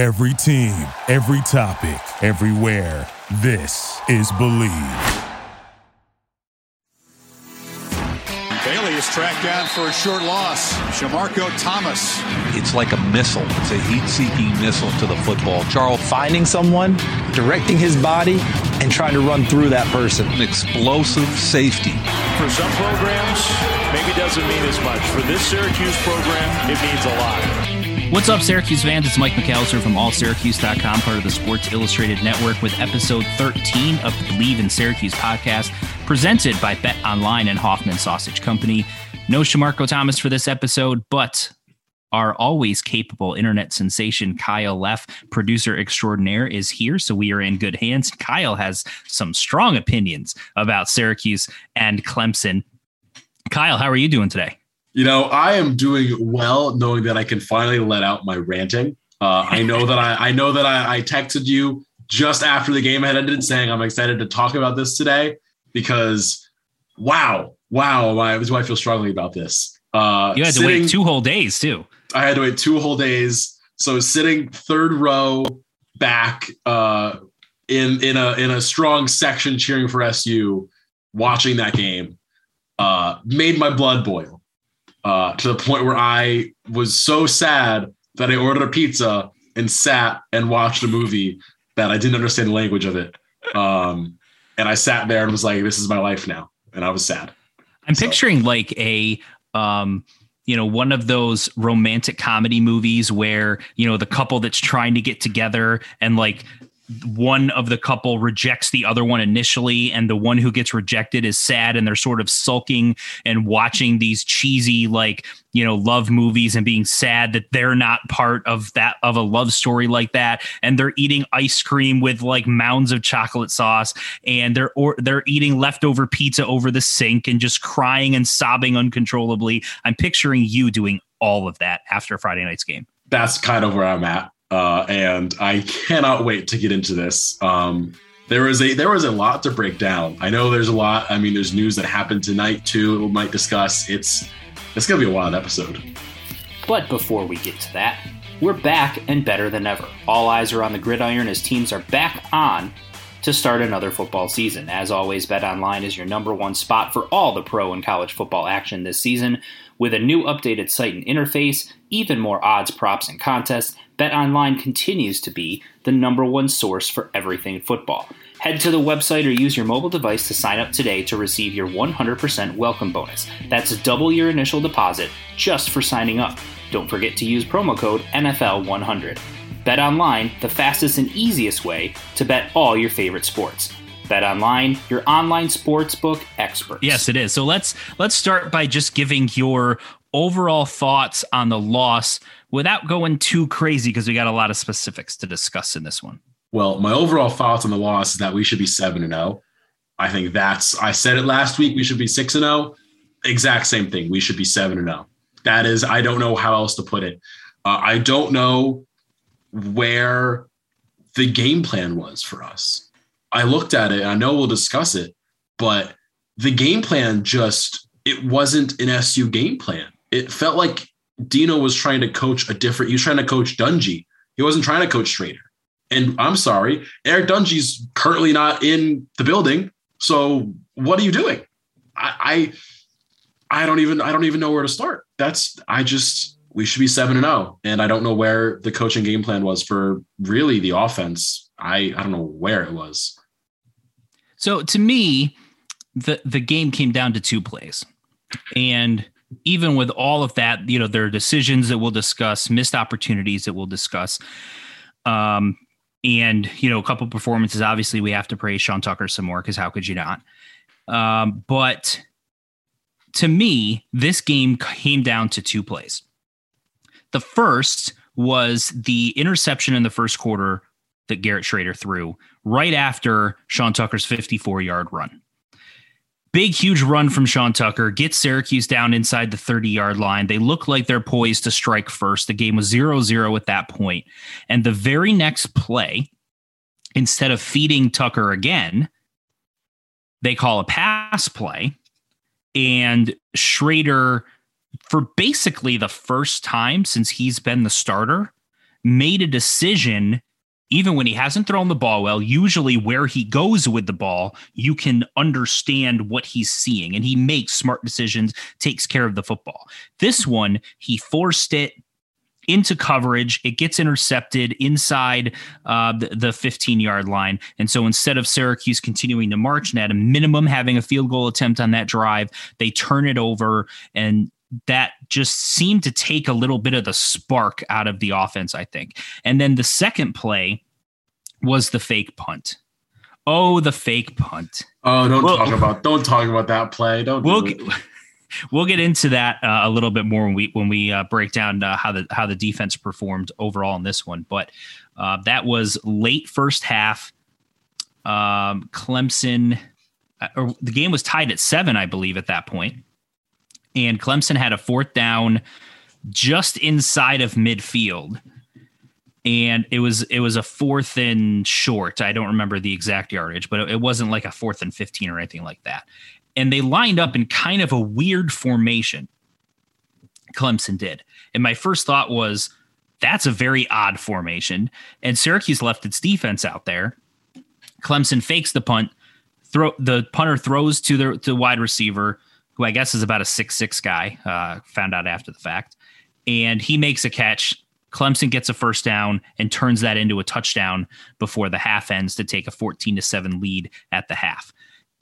Every team, every topic, everywhere. This is Believe. Bailey is tracked down for a short loss. Shamarko Thomas. It's like a missile. It's a heat-seeking missile to the football. Charles finding someone, directing his body, and trying to run through that person. An explosive safety. For some programs, maybe doesn't mean as much. For this Syracuse program, it means a lot. What's up, Syracuse fans? It's Mike McAllister from AllSyracuse.com, part of the Sports Illustrated Network, with episode 13 of the Believe in Syracuse podcast, presented by Bet Online and Hoffman Sausage Company. No Shamarko Thomas for this episode, but our always capable internet sensation, Kyle Leff, producer extraordinaire, is here. So we are in good hands. Kyle has some strong opinions about Syracuse and Clemson. Kyle, how are you doing today? You know, I am doing well, knowing that I can finally let out my ranting. Uh, I know that I, I know that I, I texted you just after the game had ended, saying I'm excited to talk about this today because, wow, wow, why do I feel strongly about this? Uh, you had sitting, to wait two whole days too. I had to wait two whole days. So sitting third row back uh, in in a in a strong section cheering for SU, watching that game uh, made my blood boil uh, to the point where I was so sad that I ordered a pizza and sat and watched a movie that I didn't understand the language of it. Um, and I sat there and was like, "This is my life now," and I was sad. I'm so. picturing like a um, you know one of those romantic comedy movies where you know the couple that's trying to get together and like one of the couple rejects the other one initially and the one who gets rejected is sad and they're sort of sulking and watching these cheesy like you know love movies and being sad that they're not part of that of a love story like that. And they're eating ice cream with like mounds of chocolate sauce and they're or they're eating leftover pizza over the sink and just crying and sobbing uncontrollably. I'm picturing you doing all of that after friday night's game. That's kind of where i'm at uh, and I cannot wait to get into this. Um, there was a there was a lot to break down. I know there's a lot. I mean, there's news that happened tonight too. We might discuss. It's it's gonna be a wild episode. But before we get to that, we're back and better than ever. All eyes are on the gridiron as teams are back on to start another football season. As always, Bet Online is your number one spot for all the pro and college football action this season. With a new updated site and interface, even more odds, props, and contests, BetOnline continues to be the number one source for everything football. Head to the website or use your mobile device to sign up today to receive your 100% welcome bonus. That's double your initial deposit just for signing up. Don't forget to use promo code NFL100. BetOnline, the fastest and easiest way to bet all your favorite sports. BetOnline, your online sportsbook expert. Yes, it is. So let's let's start by just giving your overall thoughts on the loss without going too crazy because we got a lot of specifics to discuss in this one. Well, my overall thoughts on the loss is that we should be 7 and 0. I think that's I said it last week we should be 6 and 0. Exact same thing. We should be 7 and 0. That is I don't know how else to put it. Uh, I don't know where the game plan was for us. I looked at it, I know we'll discuss it, but the game plan just it wasn't an SU game plan. It felt like Dino was trying to coach a different. He was trying to coach Dungey. He wasn't trying to coach Shrader. And I'm sorry, Eric Dungey's currently not in the building. So what are you doing? I, I, I don't even I don't even know where to start. That's I just we should be seven and zero, oh, and I don't know where the coaching game plan was for really the offense. I I don't know where it was. So to me, the the game came down to two plays, and even with all of that, you know, there are decisions that we'll discuss, missed opportunities that we'll discuss. Um, and, you know, a couple performances, obviously, we have to praise Sean Tucker some more because how could you not? Um, but to me, this game came down to two plays. The first was the interception in the first quarter that Garrett Shrader threw right after Sean Tucker's 54 yard run. Big, huge run from Sean Tucker gets Syracuse down inside the 30 yard line. They look like they're poised to strike first. The game was 0 0 at that point. And the very next play, instead of feeding Tucker again, they call a pass play. And Shrader, for basically the first time since he's been the starter, made a decision even when he hasn't thrown the ball well, usually where he goes with the ball, you can understand what he's seeing and he makes smart decisions, takes care of the football. This one, he forced it into coverage. It gets intercepted inside uh, the, the 15 yard line. And so instead of Syracuse continuing to march and at a minimum having a field goal attempt on that drive, they turn it over and that just seemed to take a little bit of the spark out of the offense, I think. And then the second play was the fake punt. Oh, the fake punt. Oh, don't talk about don't talk about that play. Don't. We'll do get, we'll get into that uh, a little bit more when we when we uh, break down uh, how the how the defense performed overall in this one. But uh, that was late first half. Um, Clemson, uh, or the game was tied at seven, I believe, at that point and Clemson had a fourth down just inside of midfield. And it was it was a fourth and short. I don't remember the exact yardage but it wasn't like a fourth and 15 or anything like that. And they lined up in kind of a weird formation. Clemson did. And my first thought was that's a very odd formation. And syracuse left its defense out there. Clemson fakes the punt throw the punter throws to the to wide receiver who I guess is about a six six guy. Uh, found out after the fact, and he makes a catch. Clemson gets a first down and turns that into a touchdown before the half ends to take a 14 to 7 lead at the half.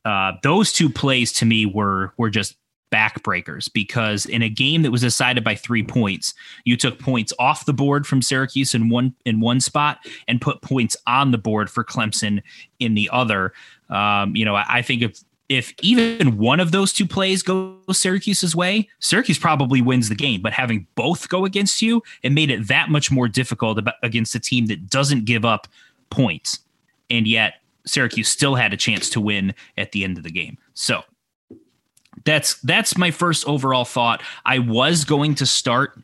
Uh, those two plays to me were were just backbreakers because in a game that was decided by three points, you took points off the board from Syracuse in one in one spot and put points on the board for Clemson in the other. Um, you know, I, I think if if even one of those two plays goes Syracuse's way, Syracuse probably wins the game. But having both go against you, it made it that much more difficult against a team that doesn't give up points. And yet, Syracuse still had a chance to win at the end of the game. So that's that's my first overall thought. I was going to start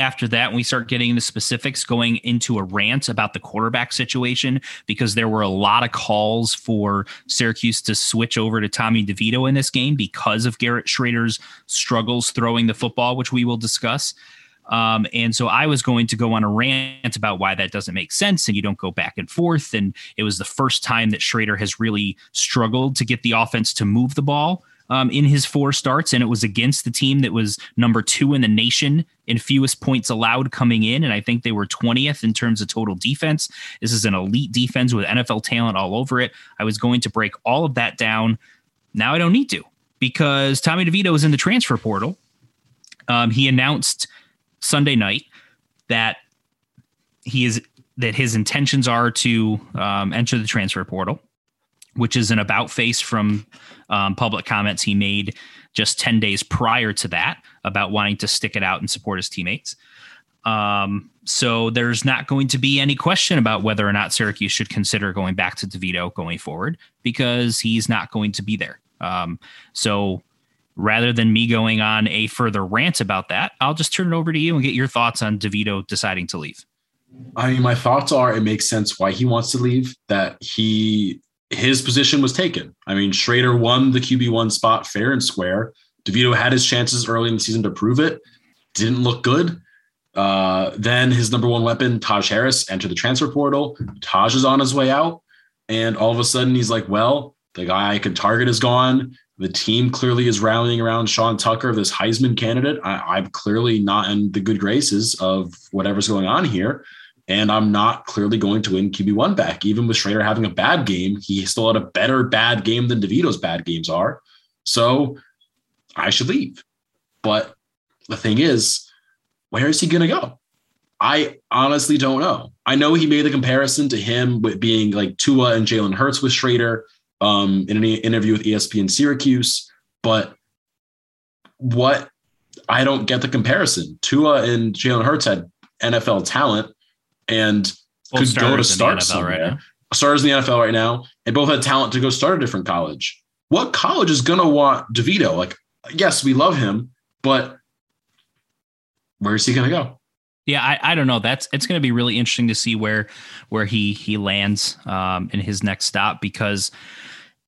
after that, we start getting into specifics, going into a rant about the quarterback situation because there were a lot of calls for Syracuse to switch over to Tommy DeVito in this game because of Garrett Shrader's struggles throwing the football, which we will discuss. Um, and so I was going to go on a rant about why that doesn't make sense and you don't go back and forth. And it was the first time that Shrader has really struggled to get the offense to move the ball um, in his four starts, and it was against the team that was number two in the nation in fewest points allowed coming in. And I think they were 20th in terms of total defense. This is an elite defense with NFL talent all over it. I was going to break all of that down. Now I don't need to because Tommy DeVito is in the transfer portal. Um, he announced Sunday night that he is that his intentions are to um, enter the transfer portal which is an about face from um, public comments he made just 10 days prior to that about wanting to stick it out and support his teammates. Um, so there's not going to be any question about whether or not Syracuse should consider going back to DeVito going forward because he's not going to be there. Um, so rather than me going on a further rant about that, I'll just turn it over to you and get your thoughts on DeVito deciding to leave. I mean, my thoughts are it makes sense why he wants to leave, that he his position was taken. I mean, Shrader won the QB1 spot fair and square. DeVito had his chances early in the season to prove it. Didn't look good. Uh, then his number one weapon, Taj Harris, entered the transfer portal. Taj is on his way out. And all of a sudden, he's like, well, the guy I could target is gone. The team clearly is rallying around Sean Tucker, this Heisman candidate. I, I'm clearly not in the good graces of whatever's going on here. And I'm not clearly going to win QB1 back. Even with Shrader having a bad game, he still had a better bad game than DeVito's bad games are. So I should leave. But the thing is, where is he going to go? I honestly don't know. I know he made the comparison to him with being like Tua and Jalen Hurts with Shrader um, in an interview with ESPN Syracuse, but what I don't get the comparison. Tua and Jalen Hurts had NFL talent and both could go to start somewhere. Right Stars in the NFL right now, and both had talent to go start a different college. What college is going to want DeVito? Like, yes, we love him, but where is he going to go? Yeah, I, I don't know. That's it's going to be really interesting to see where where he he lands um, in his next stop because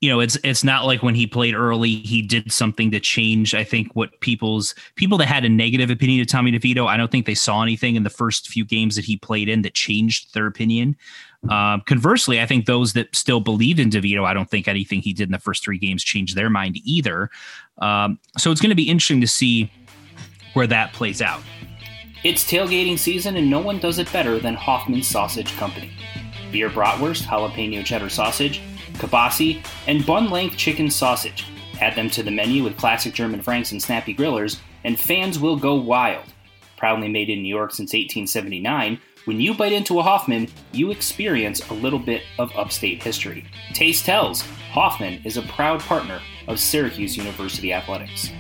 you know, it's it's not like when he played early, he did something to change. I think what people's people that had a negative opinion of Tommy DeVito, I don't think they saw anything in the first few games that he played in that changed their opinion. Uh, conversely, I think those that still believed in DeVito, I don't think anything he did in the first three games changed their mind either. Um, so it's going to be interesting to see where that plays out. It's tailgating season, and no one does it better than Hoffman's Sausage Company. Beer bratwurst, jalapeno cheddar sausage, kielbasi, and bun length chicken sausage. Add them to the menu with classic German Franks and snappy grillers, and fans will go wild. Proudly made in New York since 1879, when you bite into a Hoffman, you experience a little bit of upstate history. Taste tells Hoffman is a proud partner of Syracuse University Athletics.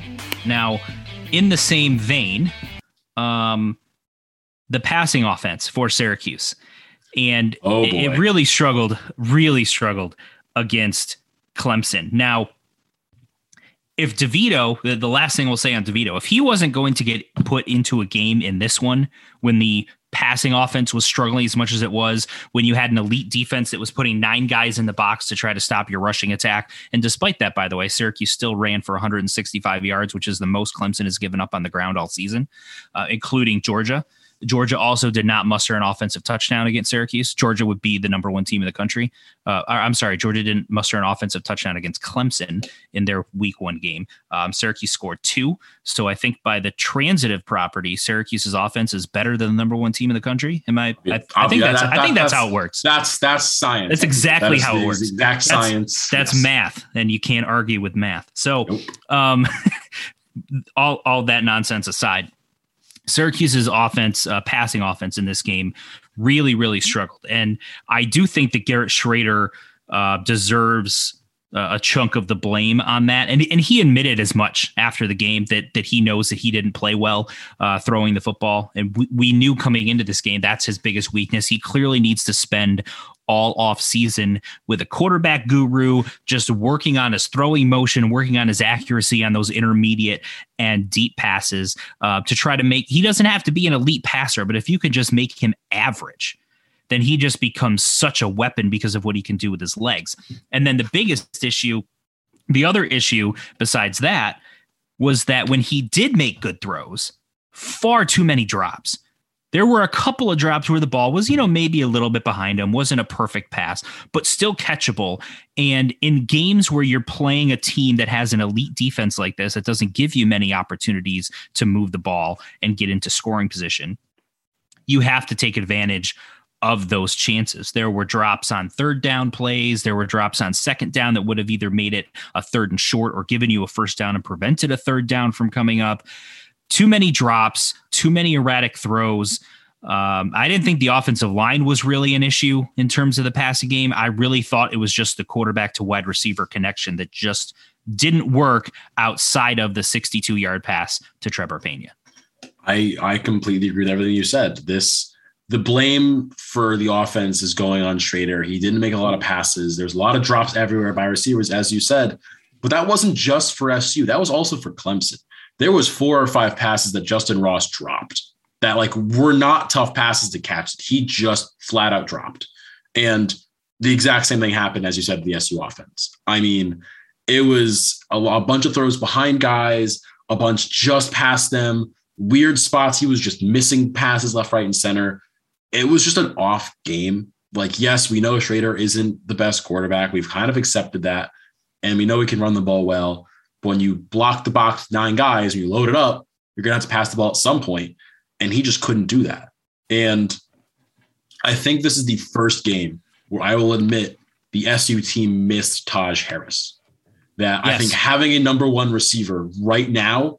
Now, in the same vein, um, the passing offense for Syracuse. And Oh, it, it really struggled, really struggled against Clemson. Now, if DeVito, the, the last thing we'll say on DeVito, if he wasn't going to get put into a game in this one when the passing offense was struggling as much as it was, when you had an elite defense that was putting nine guys in the box to try to stop your rushing attack. And despite that, by the way, Syracuse still ran for 165 yards, which is the most Clemson has given up on the ground all season, uh, including Georgia. Georgia also did not muster an offensive touchdown against Syracuse. Georgia would be the number one team in the country. Uh, I'm sorry, Georgia didn't muster an offensive touchdown against Clemson in their week one game. Um, Syracuse scored two. So I think by the transitive property, Syracuse's offense is better than the number one team in the country. Am I? I, I think Yeah, that's. that- I think that- that's how it works. That's that's science. That's exactly That how it works. Exact That's- science. That's Yes. math, and you can't argue with math. So, Nope. um, all all that nonsense aside, Syracuse's offense, uh, passing offense in this game, really really struggled, and I do think that Garrett Shrader uh, deserves a chunk of the blame on that, and and he admitted as much after the game that that he knows that he didn't play well uh, throwing the football, and we, we knew coming into this game that's his biggest weakness. He clearly needs to spend all off season with a quarterback guru, just working on his throwing motion, working on his accuracy on those intermediate and deep passes uh, to try to make. He doesn't have to be an elite passer, but if you can just make him average, then he just becomes such a weapon because of what he can do with his legs. And then the biggest issue, the other issue besides that, was that when he did make good throws, far too many drops. There were a couple of drops where the ball was, you know, maybe a little bit behind him, wasn't a perfect pass, but still catchable. And in games where you're playing a team that has an elite defense like this, that doesn't give you many opportunities to move the ball and get into scoring position, you have to take advantage of those chances. There were drops on third down plays. There were drops on second down that would have either made it a third and short or given you a first down and prevented a third down from coming up. Too many drops, too many erratic throws. Um, I didn't think the offensive line was really an issue in terms of the passing game. I really thought it was just the quarterback to wide receiver connection that just didn't work outside of the 62 yard pass to Trebor Pena. I I completely agree with everything you said. This the blame for the offense is going on Shrader. He didn't make a lot of passes. There's a lot of drops everywhere by receivers, as you said. But that wasn't just for SU. That was also for Clemson. There was four or five passes that Justin Ross dropped that like were not tough passes to catch. He just flat out dropped. And the exact same thing happened, as you said, the SU offense. I mean, it was a, a bunch of throws behind guys, a bunch just past them, weird spots. He was just missing passes left, right, and center. It was just an off game. Like, yes, we know Shrader isn't the best quarterback. We've kind of accepted that. And we know he can run the ball well. But when you block the box nine guys and you load it up, you're going to have to pass the ball at some point. And he just couldn't do that. And I think this is the first game where I will admit the SU team missed Taj Harris. That I think having a number one receiver right now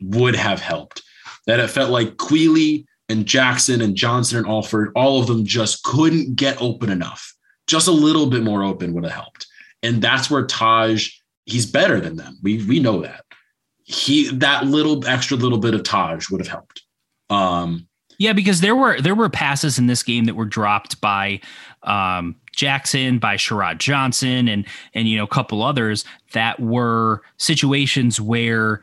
would have helped. That it felt like Queeley and Jackson and Johnson and Alford, all of them just couldn't get open enough. Just a little bit more open would have helped. And that's where Taj, he's better than them. We we know that. He that little extra little bit of Taj would have helped. Um Yeah, because there were there were passes in this game that were dropped by um, Jackson, by Sharod Johnson, and and you know a couple others that were situations where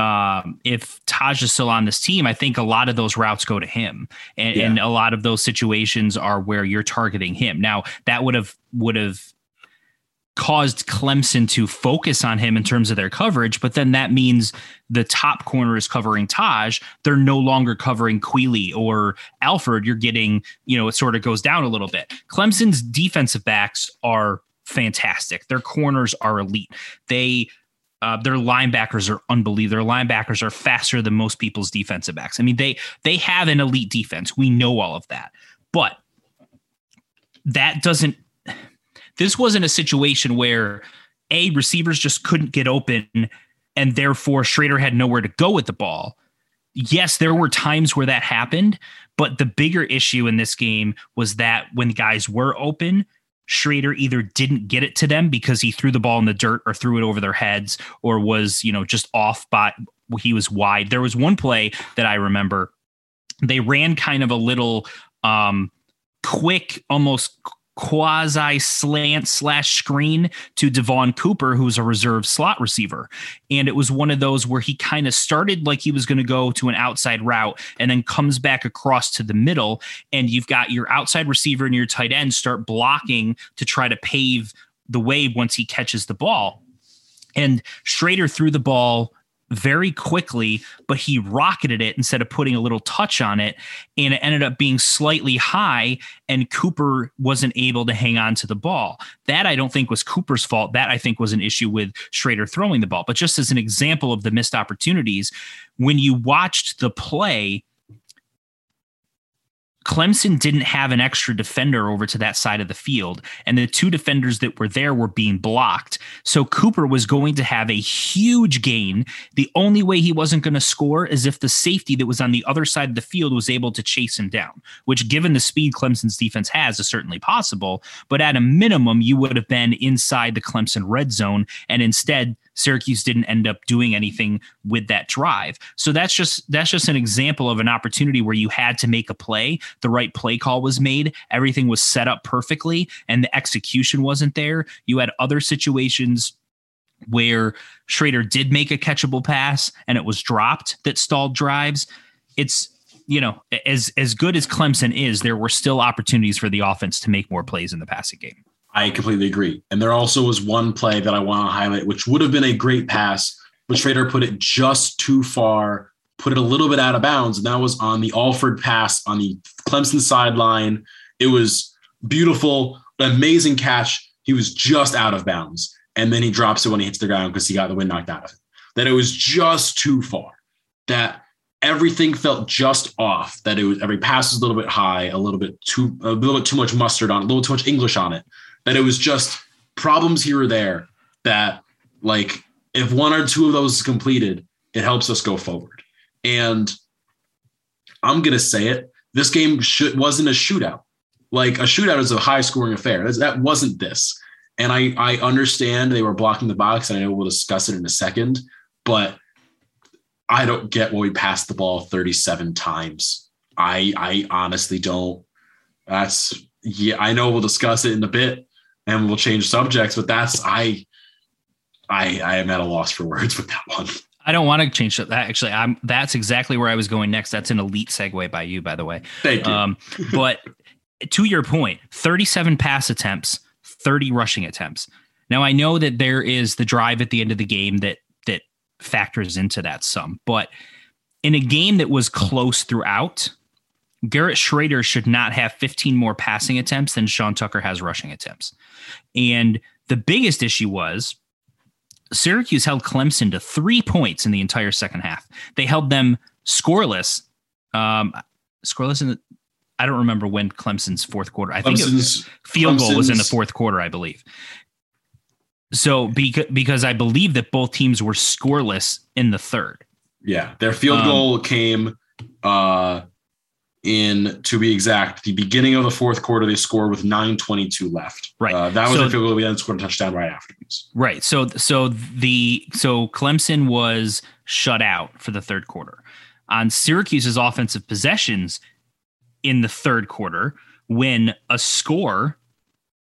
um, if Taj is still on this team, I think a lot of those routes go to him, and, Yeah. and a lot of those situations are where you're targeting him. Now that would have would have caused Clemson to focus on him in terms of their coverage, but then that means the top corner is covering Taj. They're no longer covering Queeley or Alford. You're getting, you know, it sort of goes down a little bit. Clemson's defensive backs are fantastic. Their corners are elite. They uh, their linebackers are unbelievable. Their linebackers are faster than most people's defensive backs. I mean, they they have an elite defense. We know all of that, but that doesn't. This wasn't a situation where a receivers just couldn't get open, and therefore Shrader had nowhere to go with the ball. Yes, there were times where that happened, but the bigger issue in this game was that when guys were open, Shrader either didn't get it to them because he threw the ball in the dirt or threw it over their heads or was, you know, just off by he was wide. There was one play that I remember. They ran kind of a little um quick, almost quasi slant slash screen to Devaughn Cooper, who's a reserve slot receiver. And it was one of those where he kind of started like he was going to go to an outside route and then comes back across to the middle. And you've got your outside receiver and your tight end start blocking to try to pave the way once he catches the ball. And Shrader threw the ball very quickly, but he rocketed it instead of putting a little touch on it. And it ended up being slightly high, and Cooper wasn't able to hang on to the ball. That I don't think was Cooper's fault. That I think was an issue with Shrader throwing the ball. But just as an example of the missed opportunities, when you watched the play, Clemson didn't have an extra defender over to that side of the field, and the two defenders that were there were being blocked. So Cooper was going to have a huge gain. The only way he wasn't going to score is if the safety that was on the other side of the field was able to chase him down, which, given the speed Clemson's defense has, is certainly possible. But at a minimum, you would have been inside the Clemson red zone, and instead, Syracuse didn't end up doing anything with that drive. So that's just that's just an example of an opportunity where you had to make a play. The right play call was made, everything was set up perfectly, and the execution wasn't there. You had other situations where Shrader did make a catchable pass and it was dropped that stalled drives. It's you know, as as good as Clemson is, there were still opportunities for the offense to make more plays in the passing game. I completely agree. And there also was one play that I want to highlight, which would have been a great pass, but Shrader put it just too far, put it a little bit out of bounds. And that was on the Alford pass on the Clemson sideline. It was beautiful, amazing catch. He was just out of bounds. And then he drops it when he hits the ground because he got the wind knocked out of it. That it was just too far. That everything felt just off. That it was every pass was a little bit high, a little bit too a little bit too much mustard on it, a little too much English on it that it was just problems here or there that like if one or two of those is completed, it helps us go forward. And I'm gonna say it. This game should wasn't a shootout. Like a shootout is a high scoring affair. That wasn't this. And I I understand they were blocking the box, and I know we'll discuss it in a second, but I don't get why we passed the ball 37 times. I I honestly don't. That's yeah, I know we'll discuss it in a bit, and we'll change subjects. But that's I, I, I am at a loss for words with that one. I don't want to change that. Actually, I'm. That's exactly where I was going next. That's an elite segue by you, by the way. Thank you. Um, but to your point, 37 pass attempts, 30 rushing attempts. Now I know that there is the drive at the end of the game that that factors into that sum, but in a game that was close throughout, Garrett Shrader should not have 15 more passing attempts than Sean Tucker has rushing attempts. And the biggest issue was Syracuse held Clemson to three points in the entire second half. They held them scoreless. Um, scoreless in the, I don't remember when Clemson's fourth quarter. I think was, field Clemson's, goal was in the fourth quarter, I believe. So because because I believe that both teams were scoreless in the third. Yeah, their field um, goal came uh in to be exact the beginning of the fourth quarter they scored with 922 left. Right. Uh, that was so, a field goal we then scored a touchdown right afterwards right. So so the so clemson was shut out for the third quarter. On syracuse's offensive possessions in the third quarter when a score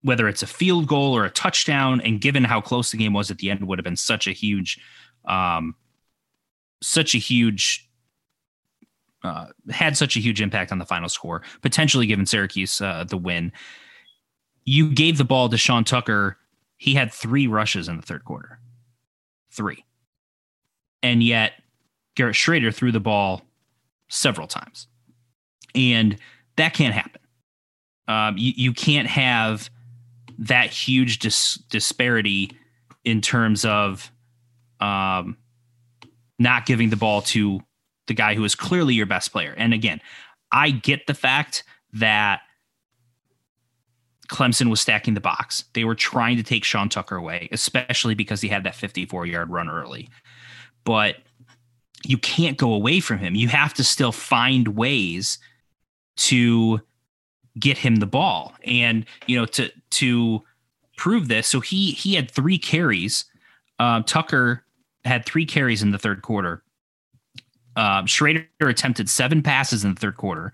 whether it's a field goal or a touchdown and given how close the game was at the end would have been such a huge um such a huge uh, had such a huge impact on the final score, potentially giving Syracuse uh, the win. You gave the ball to Sean Tucker he had three rushes in the third quarter. Three. And yet Garrett Shrader threw the ball several times. And that can't happen. Um, you, you can't have that huge dis- disparity in terms of um, not giving the ball to the guy who is clearly your best player. And again, I get the fact that Clemson was stacking the box. They were trying to take Sean Tucker away, especially because he had that 54 yard run early. But you can't go away from him. You have to still find ways to get him the ball. And, you know, to to prove this, so he he had three carries. Um, Tucker had three carries in the third quarter. Um, Shrader attempted seven passes in the third quarter,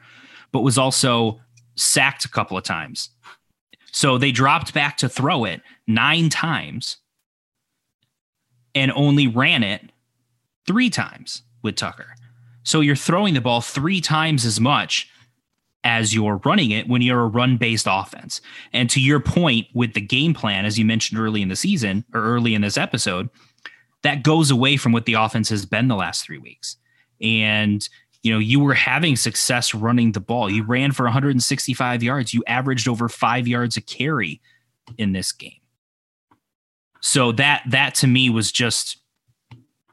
but was also sacked a couple of times. So they dropped back to throw it nine times and only ran it three times with Tucker. So you're throwing the ball three times as much as you're running it when you're a run based offense. And to your point with the game plan, as you mentioned early in the season or early in this episode, that goes away from what the offense has been the last three weeks. And, you know, you were having success running the ball. You ran for 165 yards. You averaged over five yards a carry in this game. So that that to me was just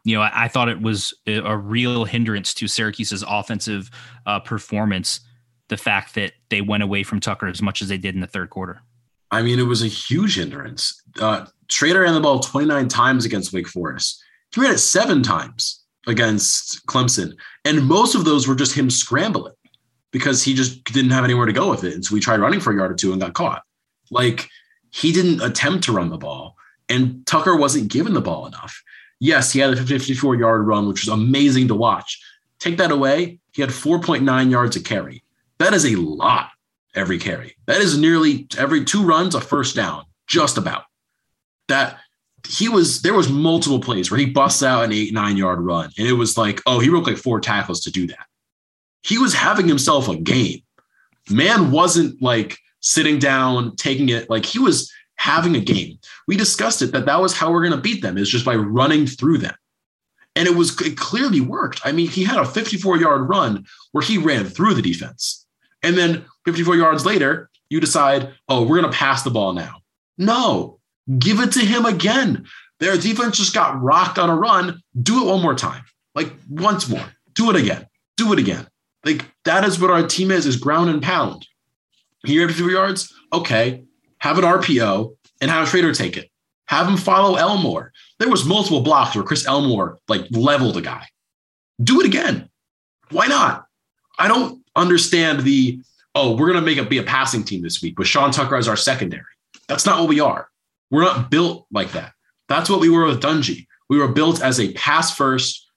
you know, I, I, thought it was a, real hindrance to Syracuse's offensive uh, performance. The fact that they went away from Tucker as much as they did in the third quarter. I mean, it was a huge hindrance. Uh, Shrader ran the ball 29 times against Wake Forest. He ran it seven times against Clemson, and most of those were just him scrambling because he just didn't have anywhere to go with it. And so we tried running for a yard or two and got caught. Like he didn't attempt to run the ball, and Tucker wasn't given the ball enough. Yes, he had a 54 yard run, which was amazing to watch. Take that away, he had 4.9 yards a carry. That is a lot every carry. That is nearly every two runs a first down, just about. That he was there was multiple plays where he busts out an eight nine yard run, and it was like, oh, he broke like four tackles to do that. He was having himself a game. Man wasn't like sitting down taking it like he was having a game. We discussed it that that was how we're going to beat them is just by running through them. And it was it clearly worked. I mean, he had a 54 yard run where he ran through the defense. And then 54 yards later, you decide, oh, we're going to pass the ball now. No, give it to him again. Their defense just got rocked on a run. Do it one more time. Like once more. Do it again. Do it again. Like that is what our team is, is ground and pound. Here, 54 yards. Okay have an RPO, and have a trader take it. Have him follow Elmore. There was multiple blocks where Chris Elmore like leveled a guy. Do it again. Why not? I don't understand the oh we're gonna make it be a passing team this week with Sean Tucker as our secondary. That's not what we are. We're not built like that. That's what we were with Dungey. We were built as a pass first,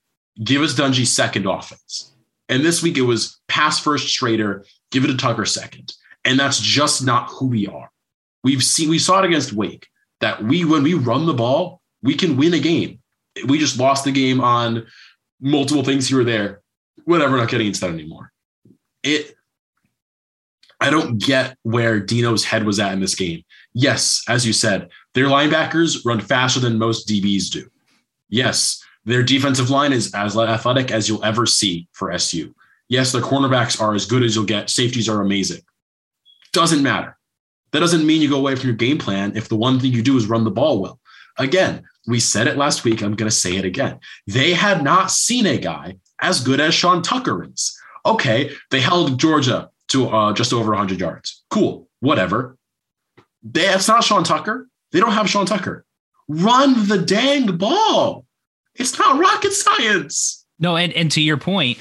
give us Dungey second offense. And this week it was pass first Shrader, give it to Tucker second. And that's just not who we are. We've seen we saw it against Wake that we when we run the ball, we can win a game. We just lost the game on multiple things here or there. Whatever, not getting into that anymore. It I don't get where Dino's head was at in this game. Yes, as you said, their linebackers run faster than most DBs do. Yes, their defensive line is as athletic as you'll ever see for SU. Yes, their cornerbacks are as good as you'll get. Safeties are amazing. Doesn't matter. That doesn't mean you go away from your game plan if the one thing you do is run the ball well. Again, we said it last week. I'm going to say it again. They had not seen a guy as good as Sean Tucker is. Okay, they held Georgia to uh, just over 100 yards. Cool, whatever. They, it's not Sean Tucker. They don't have Sean Tucker. Run the dang ball. It's not rocket science. No, and, and to your point,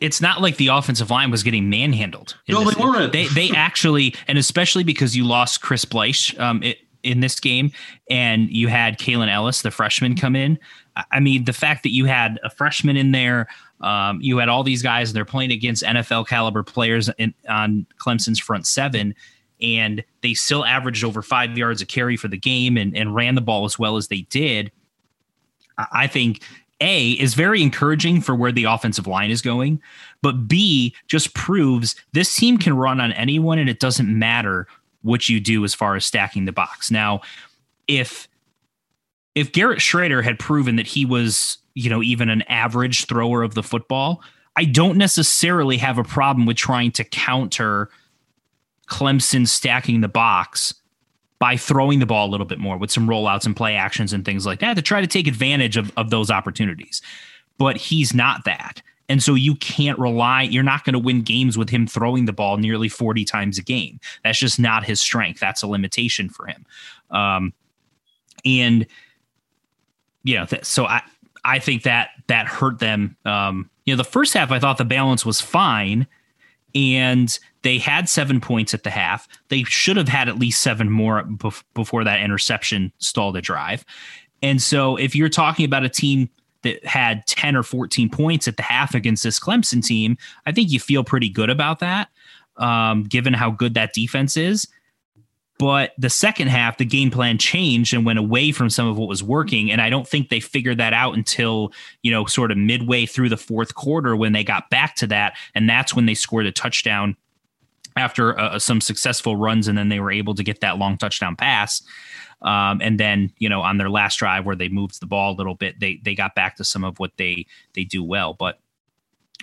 it's not like the offensive line was getting manhandled. No, this. they weren't. They they actually, and especially because you lost Chris Bleich um, it, in this game, and you had Kalen Ellis, the freshman, come in. I mean, the fact that you had a freshman in there, um, you had all these guys, and they're playing against NFL caliber players in, on Clemson's front seven, and they still averaged over five yards a carry for the game and, and ran the ball as well as they did. I think a is very encouraging for where the offensive line is going, but B just proves this team can run on anyone and it doesn't matter what you do as far as stacking the box. Now, if if Garrett Shrader had proven that he was, you know, even an average thrower of the football, I don't necessarily have a problem with trying to counter Clemson stacking the box by throwing the ball a little bit more with some rollouts and play actions and things like that to try to take advantage of, of those opportunities. But he's not that. And so you can't rely, you're not going to win games with him throwing the ball nearly 40 times a game. That's just not his strength. That's a limitation for him. Um, and, you know, th- so I, I think that that hurt them. Um, you know, the first half, I thought the balance was fine and they had seven points at the half. They should have had at least seven more bef- before that interception stalled the drive. And so if you're talking about a team that had 10 or 14 points at the half against this Clemson team, I think you feel pretty good about that, um, given how good that defense is. But the second half, the game plan changed and went away from some of what was working. And I don't think they figured that out until, you know, sort of midway through the fourth quarter when they got back to that. And that's when they scored a touchdown after uh, some successful runs. And then they were able to get that long touchdown pass. Um, and then, you know, on their last drive where they moved the ball a little bit, they they got back to some of what they they do well. But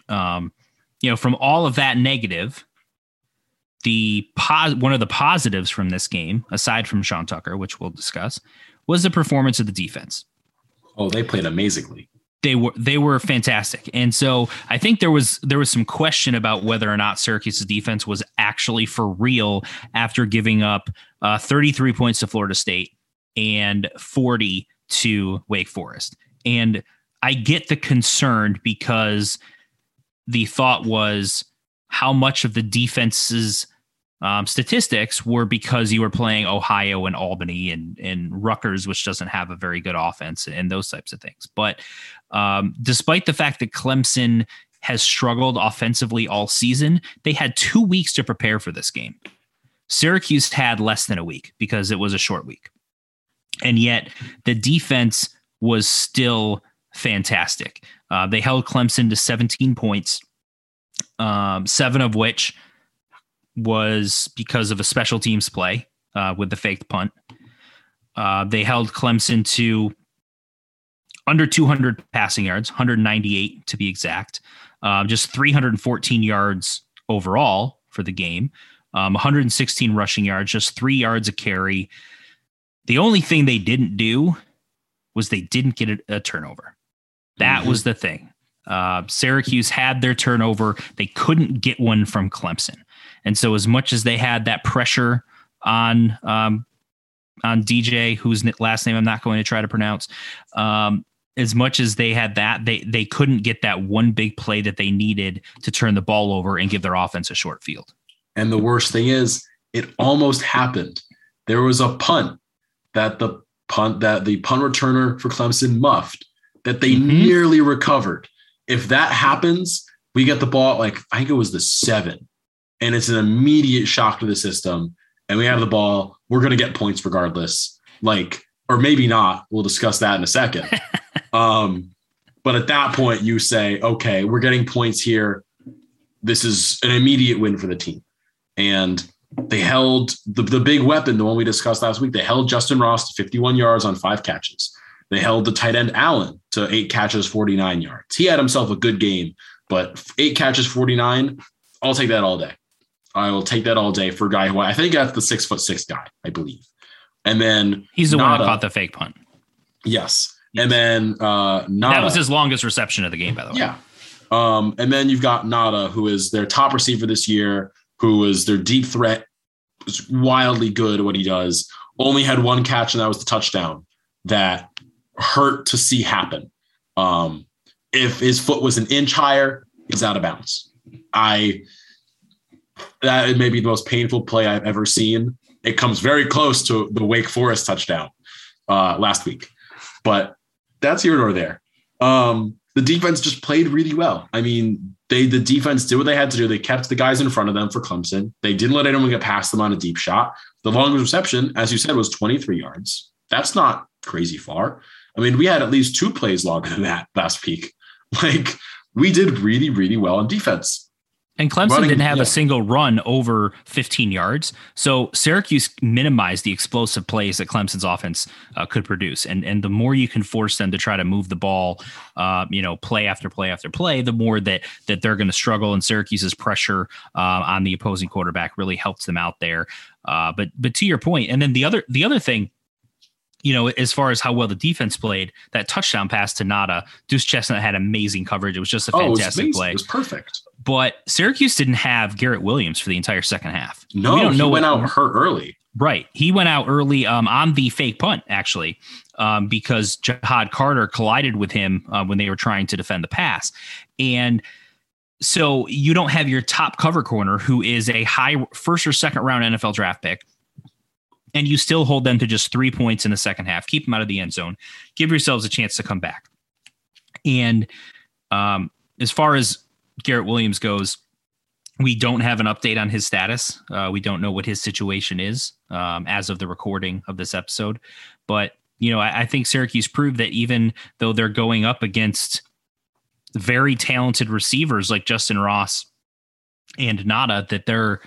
um, you know, from all of that negative, the pos- one of the positives from this game, aside from Sean Tucker, which we'll discuss, was the performance of the defense. Oh, they played amazingly they were they were fantastic. And so I think there was there was some question about whether or not Syracuse's defense was actually for real after giving up uh, 33 points to Florida State and 40 to Wake Forest. And I get the concern because the thought was how much of the defense's um, statistics were because you were playing Ohio and Albany and and Rutgers, which doesn't have a very good offense and those types of things. But um, despite the fact that Clemson has struggled offensively all season, they had two weeks to prepare for this game. Syracuse had less than a week because it was a short week. And yet the defense was still fantastic. Uh, they held Clemson to 17 points, um, seven of which was because of a special teams play uh, with the faked punt. Uh, they held Clemson to under 200 passing yards, 198 to be exact, uh, just 314 yards overall for the game, um, 116 rushing yards, just three yards a carry. The only thing they didn't do was they didn't get a, a turnover. That mm-hmm. was the thing. Uh, Syracuse had their turnover. They couldn't get one from Clemson. And so, as much as they had that pressure on um, on DJ, whose last name I'm not going to try to pronounce, um, as much as they had that, they they couldn't get that one big play that they needed to turn the ball over and give their offense a short field. And the worst thing is, it almost happened. There was a punt that the punt that the punt returner for Clemson muffed that they mm-hmm. nearly recovered. If that happens, we get the ball like I think it was the seven, and it's an immediate shock to the system. And we have the ball. We're going to get points regardless. Like, or maybe not. We'll discuss that in a second. Um, but at that point, you say, okay, we're getting points here. This is an immediate win for the team. And they held the, the big weapon, the one we discussed last week, they held Justin Ross to 51 yards on five catches. They held the tight end Allen to eight catches, 49 yards. He had himself a good game, but eight catches, 49, I'll take that all day. I will take that all day for a guy who I think that's the six foot six guy, I believe. And then he's the Ngata, one that caught the fake punt. Yes. And then uh, Ngata. That was his longest reception of the game, by the way. Yeah. Um, and then you've got Ngata, who is their top receiver this year, who is their deep threat, is wildly good at what he does. Only had one catch, and that was the touchdown that hurt to see happen. Um, if his foot was an inch higher, he's out of bounds. I that may be the most painful play I've ever seen. It comes very close to the Wake Forest touchdown uh, last week, but that's here nor there. Um, the defense just played really well. I mean, they the defense did what they had to do. They kept the guys in front of them for Clemson. They didn't let anyone get past them on a deep shot. The longest reception, as you said, was 23 yards. That's not crazy far. I mean, we had at least two plays longer than that last week. Like we did really, really well on defense. And Clemson Running- didn't have yeah. a single run over 15 yards. So Syracuse minimized the explosive plays that Clemson's offense uh, could produce. And and the more you can force them to try to move the ball, uh, you know, play after play after play, the more that that they're going to struggle. And Syracuse's pressure uh, on the opposing quarterback really helps them out there. Uh, but but to your point, and then the other the other thing you know, as far as how well the defense played, that touchdown pass to Ngata, Duce Chestnut had amazing coverage. It was just a Oh, it fantastic amazing. play. It was perfect. But Syracuse didn't have Garrett Williams for the entire second half. No, we don't he know went out hurt early. Right. He went out early um, on the fake punt, actually, um, because Ja'Had Carter collided with him uh, when they were trying to defend the pass. And so you don't have your top cover corner, who is a high first or second round NFL draft pick, and you still hold them to just three points in the second half. Keep them out of the end zone. Give yourselves a chance to come back. And um, as far as Garrett Williams goes, we don't have an update on his status. Uh, we don't know what his situation is um, as of the recording of this episode. But you know, I, I think Syracuse proved that even though they're going up against very talented receivers like Justyn Ross and Ngata, that they're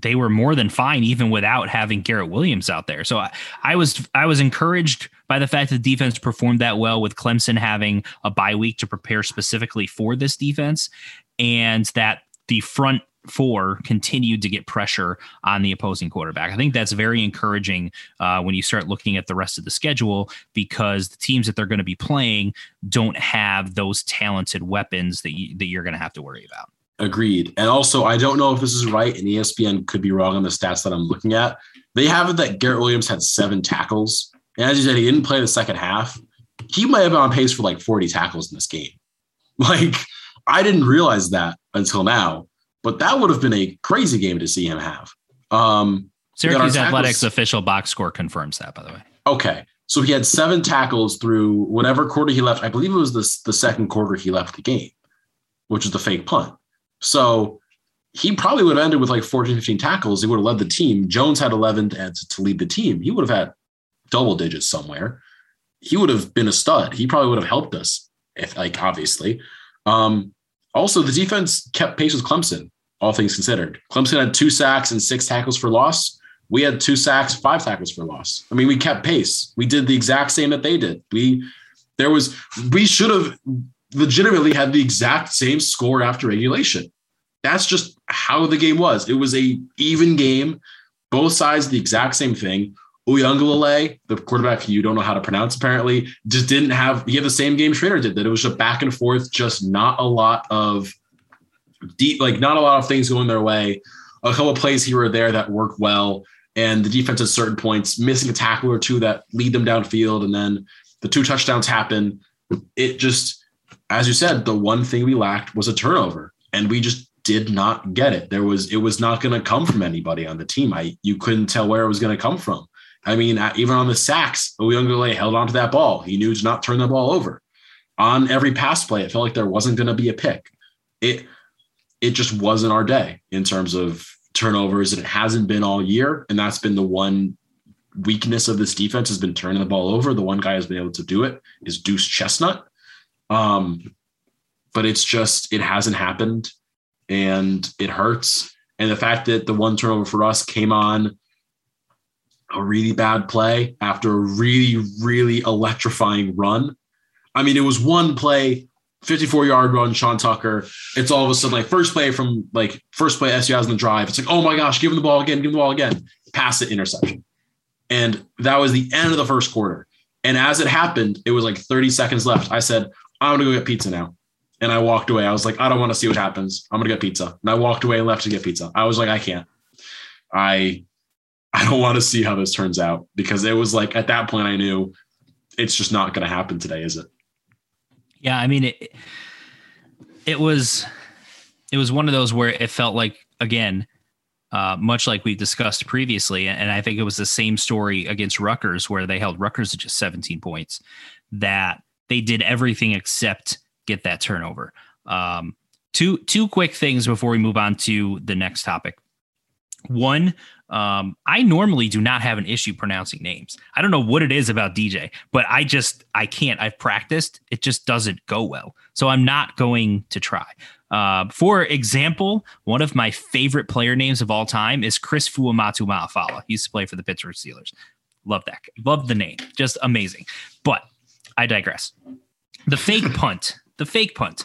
they were more than fine even without having Garrett Williams out there. So I, I was I was encouraged by the fact that the defense performed that well with Clemson having a bye week to prepare specifically for this defense, and that the front four continued to get pressure on the opposing quarterback. I think that's very encouraging uh, when you start looking at the rest of the schedule because the teams that they're going to be playing don't have those talented weapons that you, that you're going to have to worry about. Agreed. And also, I don't know if this is right, and ESPN could be wrong on the stats that I'm looking at. They have it that Garrett Williams had seven tackles. And as you said, he didn't play the second half. He might have been on pace for like 40 tackles in this game. Like, I didn't realize that until now, but that would have been a crazy game to see him have. Um, Syracuse Athletics official box score confirms that, by the way. okay. So he had seven tackles through whatever quarter he left. I believe it was the, the second quarter he left the game, which was the fake punt. So he probably would have ended with like 14, 15 tackles. He would have led the team. Jones had 11 to, to lead the team. He would have had double digits somewhere. He would have been a stud. He probably would have helped us, if like obviously. Um, also, the defense kept pace with Clemson, all things considered. Clemson had two sacks and six tackles for loss. We had two sacks, five tackles for loss. I mean, we kept pace. We did the exact same that they did. We there was we should have legitimately had the exact same score after regulation. That's just how the game was. It was a even game, both sides the exact same thing. Uiagalelei, the quarterback you don't know how to pronounce apparently, just didn't have he had the same game Shrader did. That it was just back and forth, just not a lot of deep, like not a lot of things going their way. A couple of plays here or there that worked well, and the defense at certain points missing a tackle or two that lead them downfield, and then the two touchdowns happen. It just, as you said, the one thing we lacked was a turnover, and we just did not get it. There was it was not going to come from anybody on the team. I you couldn't tell where it was going to come from. I mean, even on the sacks, Uiagalelei held onto that ball. He knew to not turn the ball over. On every pass play, it felt like there wasn't going to be a pick. It it just wasn't our day in terms of turnovers, and it hasn't been all year. And that's been the one weakness of this defense has been turning the ball over. The one guy who's been able to do it is Duce Chestnut. Um, but it's just it hasn't happened, and it hurts. And the fact that the one turnover for us came on a really bad play after a really, really electrifying run. I mean, it was one play, 54 yard run, Sean Tucker. It's all of a sudden like first play from like first play SU has in the drive. It's like, oh my gosh, give him the ball again, give him the ball again. Pass it, interception. And that was the end of the first quarter. And as it happened, it was like 30 seconds left. I said, I'm gonna go get pizza now. And I walked away. I was like, I don't want to see what happens. I'm gonna get pizza. And I walked away and left to get pizza. I was like, I can't. I I don't want to see how this turns out because it was like at that point I knew it's just not to happen today, is it? Yeah, I mean it. It was, it was one of those where it felt like again, uh, much like we discussed previously, and I think it was the same story against Rutgers where they held Rutgers to just 17 points. That they did everything except get that turnover. Um, two two quick things before we move on to the next topic. One, um, I normally do not have an issue pronouncing names. I don't know what it is about DJ, but I just I can't. I've practiced. It just doesn't go well. So I'm not going to try. Uh, for example, one of my favorite player names of all time is Chris Fuamatu Ma'afala. He used to play for the Pittsburgh Steelers. Love that. Love the name. Just amazing. But I digress. The fake punt. The fake punt.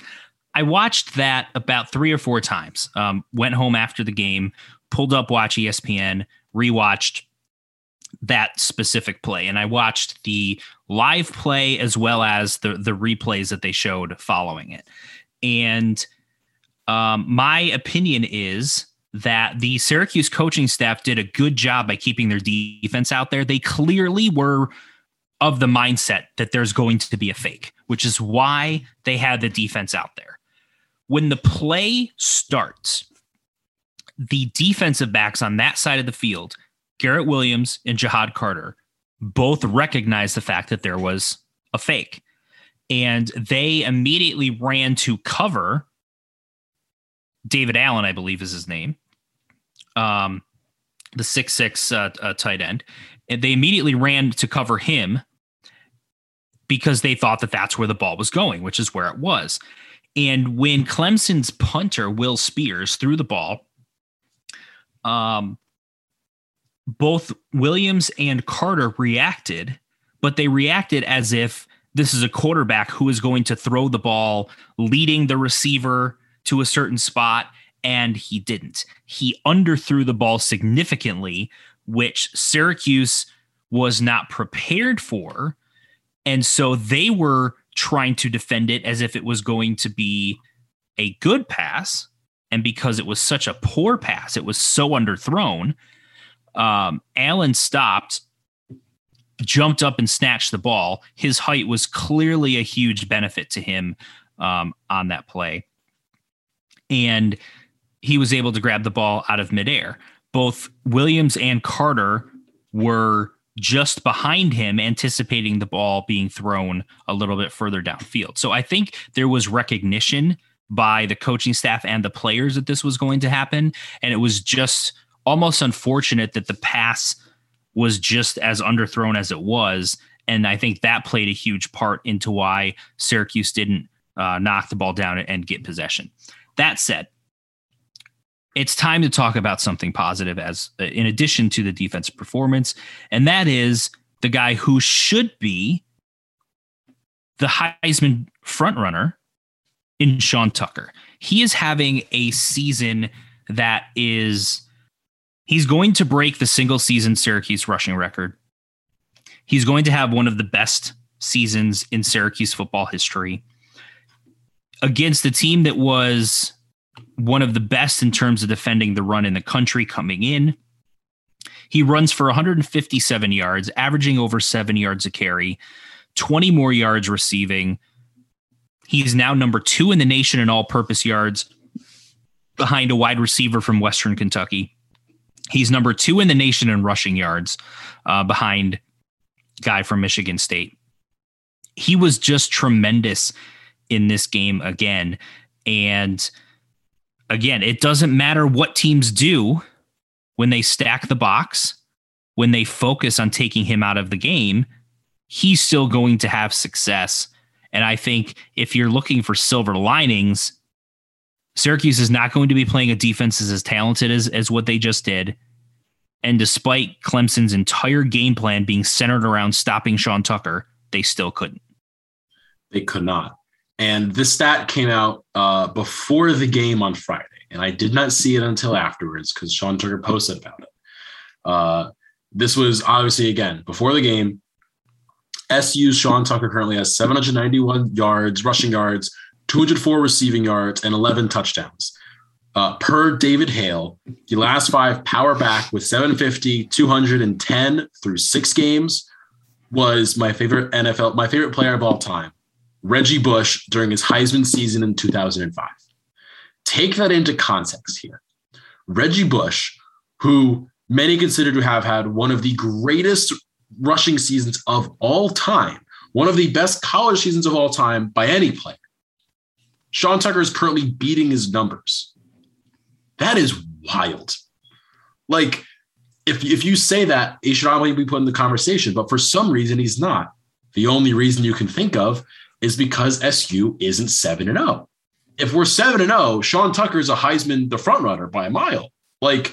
I watched that about three or four times. Um, went home after the game, pulled up Watch ESPN, rewatched that specific play, and I watched the live play as well as the the replays that they showed following it. And um, my opinion is that the Syracuse coaching staff did a good job by keeping their defense out there. They clearly were of the mindset that there's going to be a fake, which is why they had the defense out there. When the play starts, the defensive backs on that side of the field, Garrett Williams and Ja'Had Carter, both recognized the fact that there was a fake. And they immediately ran to cover David Allen, I believe is his name, um, the six six uh, uh, tight end, and they immediately ran to cover him because they thought that that's where the ball was going, which is where it was. And when Clemson's punter Will Spears threw the ball, um, both Williams and Carter reacted, but they reacted as if this is a quarterback who is going to throw the ball, leading the receiver to a certain spot, and he didn't. He underthrew the ball significantly, which Syracuse was not prepared for. And so they were trying to defend it as if it was going to be a good pass. And because it was such a poor pass, it was so underthrown. Um, Allen stopped, jumped up and snatched the ball. His height was clearly a huge benefit to him um, on that play and he was able to grab the ball out of midair. Both Williams and Carter were just behind him, anticipating the ball being thrown a little bit further downfield. So I think there was recognition by the coaching staff and the players that this was going to happen. And it was just almost unfortunate that the pass was just as underthrown as it was. And I think that played a huge part into why Syracuse didn't uh, knock the ball down and get possession. That said, it's time to talk about something positive as uh, in addition to the defensive performance, and that is the guy who should be the Heisman frontrunner in Sean Tucker. He is having a season that is he's going to break the single season Syracuse rushing record. He's going to have one of the best seasons in Syracuse football history against the team that was one of the best in terms of defending the run in the country coming in. He runs for 157 yards, averaging over seven yards a carry, 20 more yards receiving. He's now number two in the nation in all purpose yards behind a wide receiver from Western Kentucky. He's number two in the nation in rushing yards uh, behind guy from Michigan State. He was just tremendous in this game again. And again, it doesn't matter what teams do when they stack the box, when they focus on taking him out of the game, he's still going to have success. And I think if you're looking for silver linings, Syracuse is not going to be playing a defense as talented as, as what they just did. And despite Clemson's entire game plan being centered around stopping Sean Tucker, they still couldn't. They could not. And this stat came out uh, before the game on Friday, and I did not see it until afterwards because Sean Tucker posted about it. Uh, this was obviously again before the game. SU's Sean Tucker currently has 791 yards, rushing yards, 204 receiving yards, and 11 touchdowns. Uh, per David Hale, the last five power back with 750, 210 through six games was my favorite NFL, my favorite player of all time. Reggie Bush during his Heisman season in 2005. Take that into context here. Reggie Bush, who many consider to have had one of the greatest rushing seasons of all time, one of the best college seasons of all time by any player. Sean Tucker is currently beating his numbers. That is wild. Like, if, if you say that, he should probably be put in the conversation, but for some reason, he's not. The only reason you can think of is because SU isn't 7 and 0. if we're seven and zero, Sean Tucker is a Heisman, the front runner by a mile. Like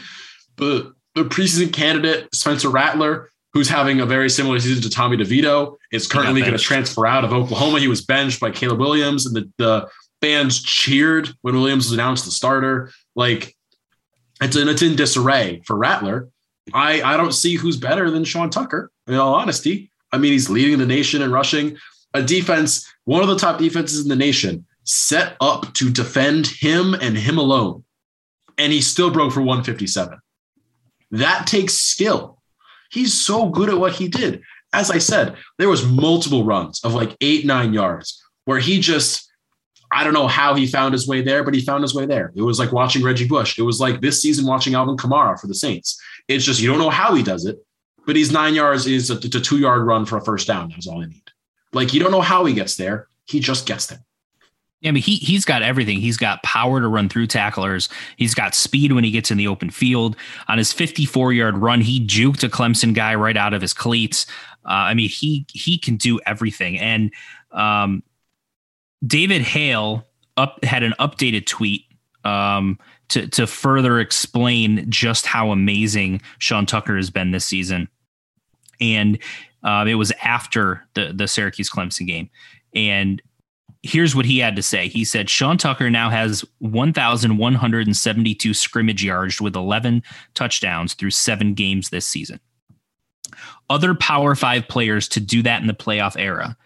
the the preseason candidate Spencer Rattler, who's having a very similar season to Tommy DeVito, is currently going to transfer out of Oklahoma. He was benched by Caleb Williams, and the the fans cheered when Williams was announced the starter. Like it's in it's in disarray for Rattler. I I don't see who's better than Sean Tucker. In all honesty, I mean he's leading the nation in rushing. A defense, one of the top defenses in the nation, set up to defend him and him alone, and he still broke for 157. That takes skill. He's so good at what he did. As I said, there was multiple runs of like eight nine yards where he just I don't know how he found his way there, but he found his way there. It was like watching Reggie Bush. It was like this season watching Alvin Kamara for the Saints. It's just you don't know how he does it, but he's nine yards is a, a two yard run for a first down. That's all I need. Like you don't know how he gets there. He just gets there. Yeah, I mean he he's got everything. He's got power to run through tacklers. He's got speed when he gets in the open field. On his 54 yard run, he juked a Clemson guy right out of his cleats. Uh, I mean he he can do everything. And um, David Hale up had an updated tweet um, to to further explain just how amazing Sean Tucker has been this season, and uh, it was after the the Syracuse Clemson game, and here's what he had to say. He said Sean Tucker now has 1,172 scrimmage yards with 11 touchdowns through seven games this season. Other Power Five players to do that in the playoff era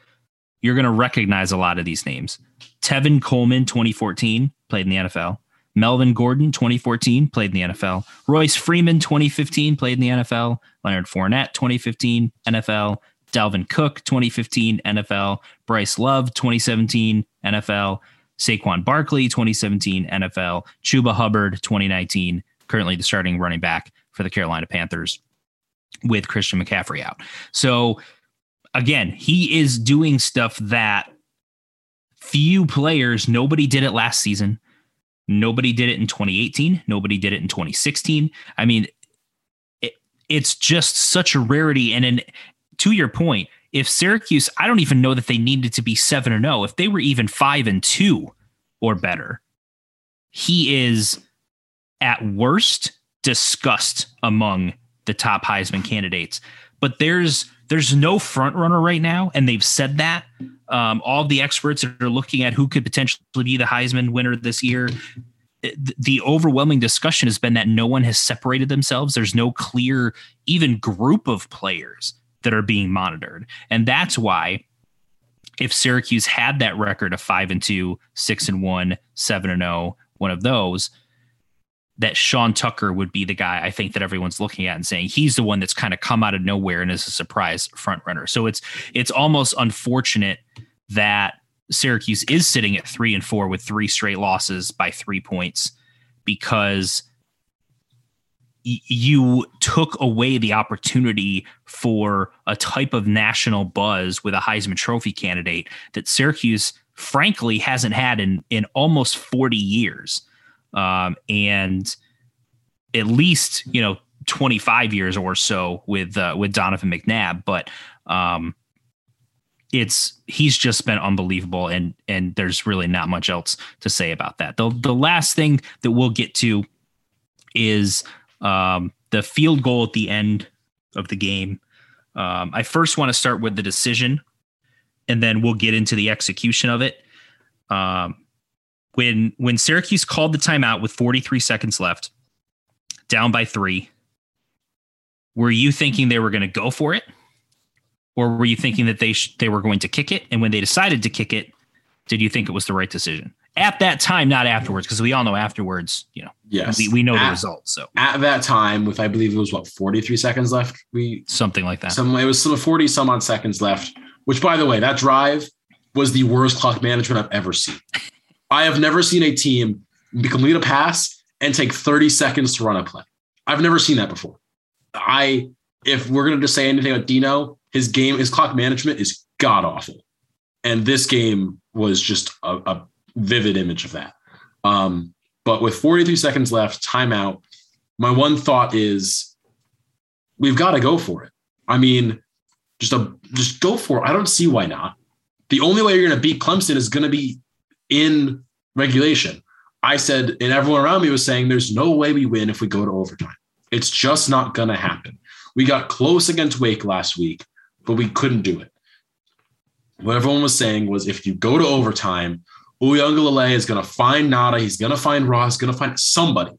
you're going to recognize a lot of these names. Tevin Coleman, 2014, played in the NFL. Melvin Gordon, 2014, played in the NFL. Royce Freeman, 2015, played in the NFL. Leonard Fournette, 2015, NFL. Dalvin Cook, 2015, NFL. Bryce Love, 2017, NFL. Saquon Barkley, 2017, NFL. Chuba Hubbard, 2019, currently the starting running back for the Carolina Panthers with Christian McCaffrey out. So again, he is doing stuff that few players, nobody did it last season. Nobody did it in 2018. Nobody did it in 2016. I mean, it, it's just such a rarity. And in, to your point, if Syracuse, I don't even know that they needed to be 7 or 0. If they were even 5 and 2 or better, he is at worst discussed among the top Heisman candidates. But there's there's no front runner right now, and they've said that. Um, all the experts that are looking at who could potentially be the Heisman winner this year, the overwhelming discussion has been that no one has separated themselves. There's no clear, even group of players that are being monitored, and that's why if Syracuse had that record of five and two, six and one, seven and zero, oh, one of those, that Sean Tucker would be the guy I think that everyone's looking at and saying he's the one that's kind of come out of nowhere and is a surprise front runner. So it's it's almost unfortunate that Syracuse is sitting at three and four with three straight losses by three points because you took away the opportunity for a type of national buzz with a Heisman Trophy candidate that Syracuse frankly hasn't had in in almost 40 years um, and at least you know 25 years or so with uh, with Donovan McNabb, but um, it's he's just been unbelievable, and and there's really not much else to say about that. The the last thing that we'll get to is um, the field goal at the end of the game. Um, I first want to start with the decision, and then we'll get into the execution of it. Um, when when Syracuse called the timeout with 43 seconds left, down by three, were you thinking they were going to go for it, or were you thinking that they sh- they were going to kick it? And when they decided to kick it, did you think it was the right decision at that time, not afterwards? Because we all know afterwards, you know, yes, we, we know at, the result. So at that time, with I believe it was what 43 seconds left, we something like that. Some it was some 40 some odd seconds left. Which, by the way, that drive was the worst clock management I've ever seen. I have never seen a team complete a pass and take 30 seconds to run a play. I've never seen that before. I, if we're going to just say anything about Dino, his game, his clock management is god awful. And this game was just a, a vivid image of that. Um, but with 43 seconds left, timeout, my one thought is we've got to go for it. I mean, just a just go for it. I don't see why not. The only way you're going to beat Clemson is going to be in regulation. I said, and everyone around me was saying, there's no way we win if we go to overtime. It's just not going to happen. We got close against Wake last week, but we couldn't do it. What everyone was saying was if you go to overtime, Uiagalelei is going to find Ngata. He's going to find Ross, going to find somebody.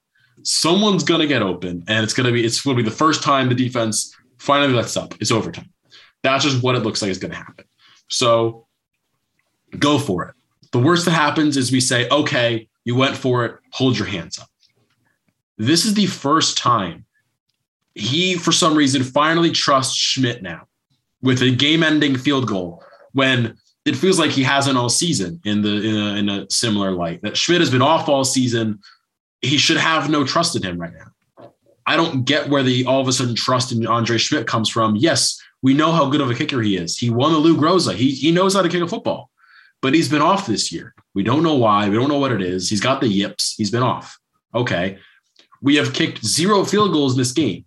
Someone's going to get open, and it's going to be it's going to be the first time the defense finally lets up. It's overtime. That's just what it looks like is going to happen. So go for it. The worst that happens is we say, okay, you went for it, hold your hands up. This is the first time he, for some reason, finally trusts Szmyt now with a game ending field goal when it feels like he hasn't all season in the in a, in a similar light that Szmyt has been off all season. He should have no trust in him right now. I don't get where the all of a sudden trust in Andre Szmyt comes from. Yes, we know how good of a kicker he is. He won the Lou Groza. He he knows how to kick a football, but he's been off this year. We don't know why. We don't know what it is. He's got the yips. He's been off. Okay, we have kicked zero field goals in this game.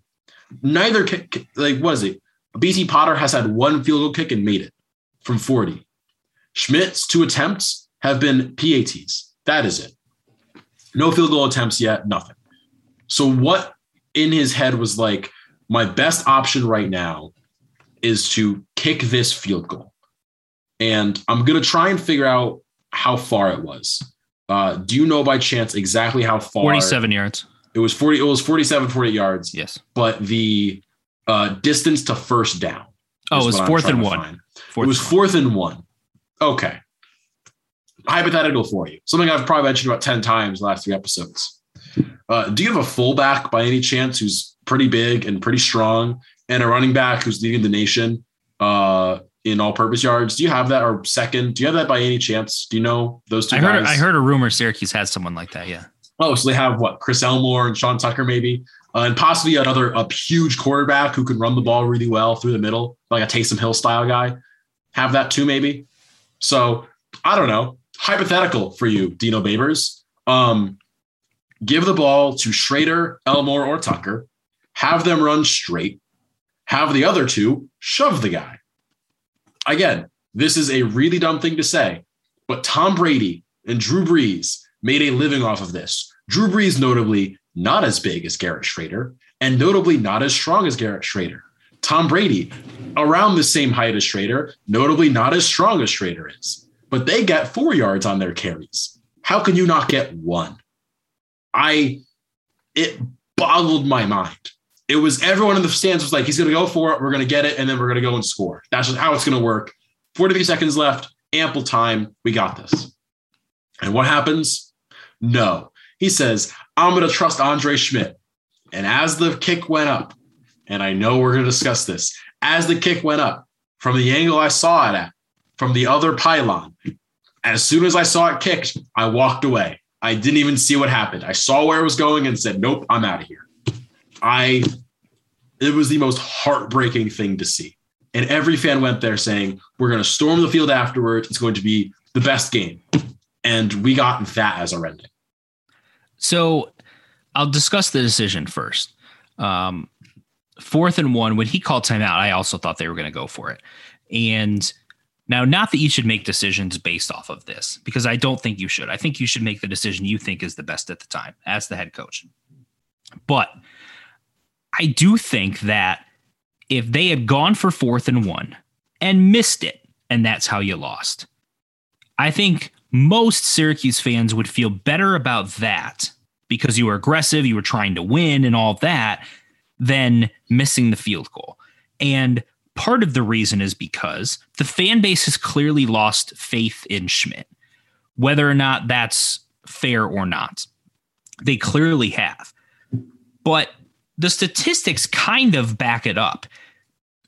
Neither kick, like what is it? BT Potter has had one field goal kick and made it from 40. Szmyt's two attempts have been PATs. That is it. No field goal attempts yet, nothing. So, what in his head was like, my best option right now is to kick this field goal. And I'm going to try and figure out how far it was. Uh, do you know by chance exactly how far? 47 yards. It was 40, it was 47, 48 yards. Yes. But the uh, distance to first down. Oh, it was fourth and one. Fourth it was fourth and one. Okay. Hypothetical for you. Something I've probably mentioned about 10 times the last three episodes. Uh, do you have a fullback by any chance who's pretty big and pretty strong and a running back who's leading the nation uh, in all purpose yards? Do you have that or second? Do you have that by any chance? Do you know those two I heard. guys? I heard a rumor Syracuse has someone like that. Yeah. Oh, so they have what? Chris Elmore and Sean Tucker, maybe, uh, and possibly another a huge quarterback who can run the ball really well through the middle, like a Taysom Hill style guy. Have that too, maybe. So I don't know. Hypothetical for you, Dino Babers. Um, give the ball to Shrader, Elmore, or Tucker. Have them run straight. Have the other two shove the guy. Again, this is a really dumb thing to say, but Tom Brady and Drew Brees made a living off of this. Drew Brees, notably, not as big as Garrett Shrader, and notably not as strong as Garrett Shrader. Tom Brady, around the same height as Shrader, notably not as strong as Shrader is, but they get four yards on their carries. How can you not get one? I, it boggled my mind. It was everyone in the stands was like, he's going to go for it. We're going to get it. And then we're going to go and score. That's just how it's going to work. 43 seconds left, ample time. We got this. And what happens? No. He says, I'm going to trust Andre Szmyt. And as the kick went up, and I know we're going to discuss this, as the kick went up from the angle I saw it at, from the other pylon, as soon as I saw it kicked, I walked away. I didn't even see what happened. I saw where it was going and said, Nope, I'm out of here. I, it was the most heartbreaking thing to see. And every fan went there saying, We're going to storm the field afterwards. It's going to be the best game. And we got that as our ending. So I'll discuss the decision first. Um, fourth and one, when he called timeout, I also thought they were going to go for it. And now, not that you should make decisions based off of this, because I don't think you should. I think you should make the decision you think is the best at the time as the head coach. But I do think that if they had gone for fourth and one and missed it, and that's how you lost, I think most Syracuse fans would feel better about that because you were aggressive, you were trying to win, and all that than missing the field goal. And part of the reason is because the fan base has clearly lost faith in Szmyt, whether or not that's fair or not. They clearly have. But the statistics kind of back it up.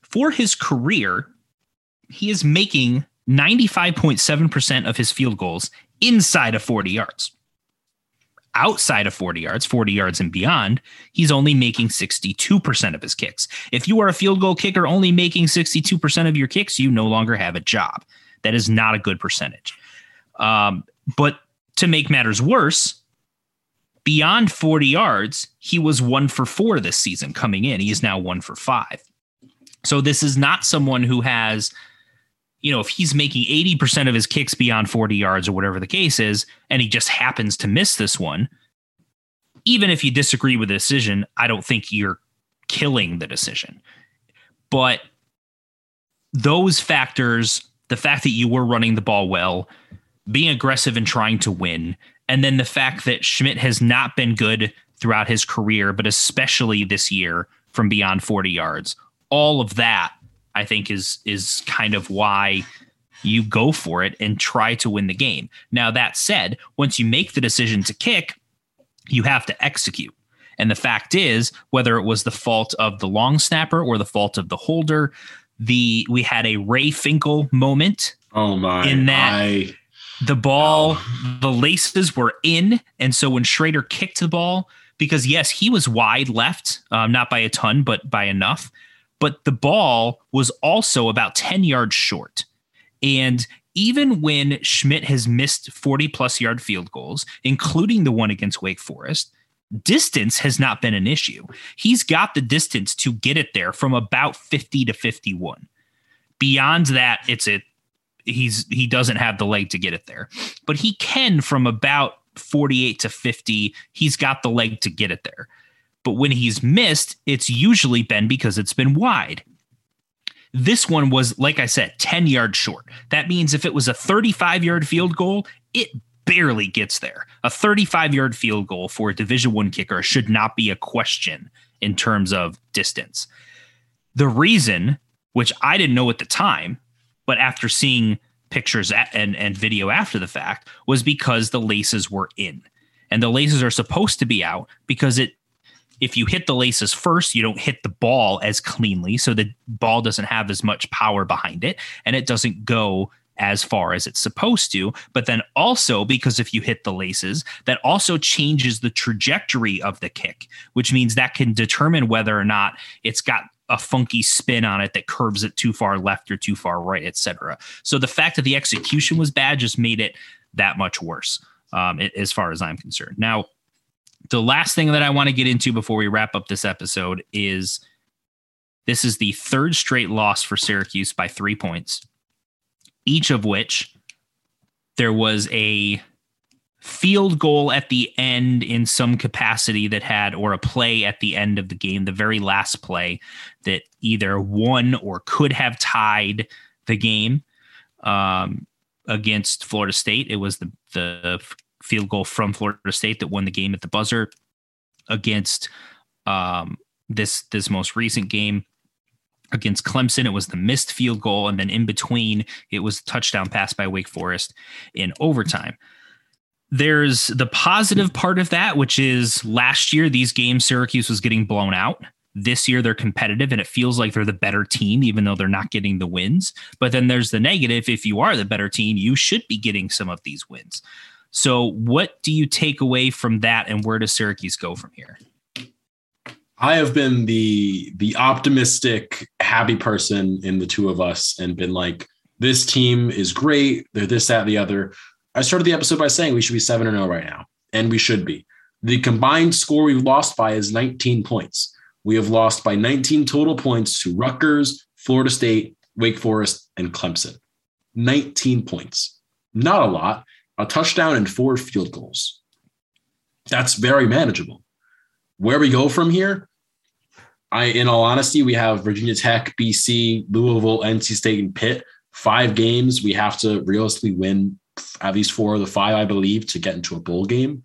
For his career, he is making 95.7% of his field goals inside of 40 yards. Outside of 40 yards, 40 yards and beyond, he's only making 62% of his kicks. If you are a field goal kicker only making 62% of your kicks, you no longer have a job. That is not a good percentage. Um, but to make matters worse, beyond 40 yards, he was one for four this season coming in. He is now one for five. So this is not someone who has you know, if he's making 80% of his kicks beyond 40 yards or whatever the case is, and he just happens to miss this one, even if you disagree with the decision, I don't think you're killing the decision. But those factors, the fact that you were running the ball well, being aggressive and trying to win, and then the fact that Szmyt has not been good throughout his career, but especially this year from beyond 40 yards, all of that I think is is kind of why you go for it and try to win the game. Now that said, once you make the decision to kick, you have to execute. And the fact is, whether it was the fault of the long snapper or the fault of the holder, the we had a Ray Finkle moment. Oh my! In that I, the ball, oh. the laces were in, and so when Shrader kicked the ball, because yes, he was wide left, um, not by a ton, but by enough. But the ball was also about ten yards short, and even when Szmyt has missed 40 plus yard field goals, including the one against Wake Forest, distance has not been an issue. He's got the distance to get it there from about 50 to 51. Beyond that, it's a he's he doesn't have the leg to get it there. But he can from about 48 to 50, he's got the leg to get it there. But when he's missed, it's usually been because it's been wide. This one was, like I said, 10 yards short. That means if it was a 35 yard field goal, it barely gets there. A 35 yard field goal for a Division One kicker should not be a question in terms of distance. The reason, which I didn't know at the time, but after seeing pictures and, and video after the fact, was because the laces were in. And the laces are supposed to be out because it if you hit the laces first, you don't hit the ball as cleanly. So the ball doesn't have as much power behind it and it doesn't go as far as it's supposed to. But then also, because if you hit the laces, that also changes the trajectory of the kick, which means that can determine whether or not it's got a funky spin on it that curves it too far left or too far right, etc. So the fact that the execution was bad just made it that much worse, um, as far as I'm concerned. Now, the last thing that I want to get into before we wrap up this episode is this is the third straight loss for Syracuse by three points each of which there was a field goal at the end in some capacity that had, or a play at the end of the game, the very last play that either won or could have tied the game um, against Florida State. It was the, the field goal from Florida State that won the game at the buzzer against um, this this most recent game against Clemson. It was the missed field goal. And then in between, it was touchdown pass by Wake Forest in overtime. There's the positive part of that, which is last year, these games, Syracuse was getting blown out. This year, they're competitive and it feels like they're the better team, even though they're not getting the wins. But then there's the negative. If you are the better team, you should be getting some of these wins. So, what do you take away from that, and where does Syracuse go from here? I have been the the optimistic, happy person in the two of us, and been like, this team is great. They're this, that, the other. I started the episode by saying we should be seven and zero oh right now, and we should be. The combined score we've lost by is 19 points. We have lost by 19 total points to Rutgers, Florida State, Wake Forest, and Clemson. 19 points. Not a lot. A touchdown and four field goals. That's very manageable. Where we go from here, I, in all honesty, we have Virginia Tech, BC, Louisville, NC State, and Pitt. Five games we have to realistically win at least four of the five, I believe, to get into a bowl game.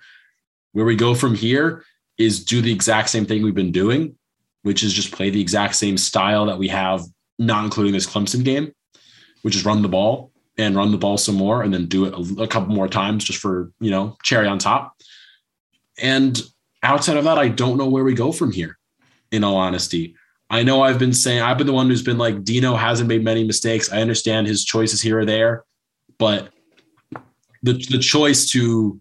Where we go from here is do the exact same thing we've been doing, which is just play the exact same style that we have, not including this Clemson game, which is run the ball and run the ball some more and then do it a, a couple more times just for, you know, cherry on top. And outside of that, I don't know where we go from here in all honesty. I know I've been saying I've been the one who's been like Dino hasn't made many mistakes. I understand his choices here or there, but the the choice to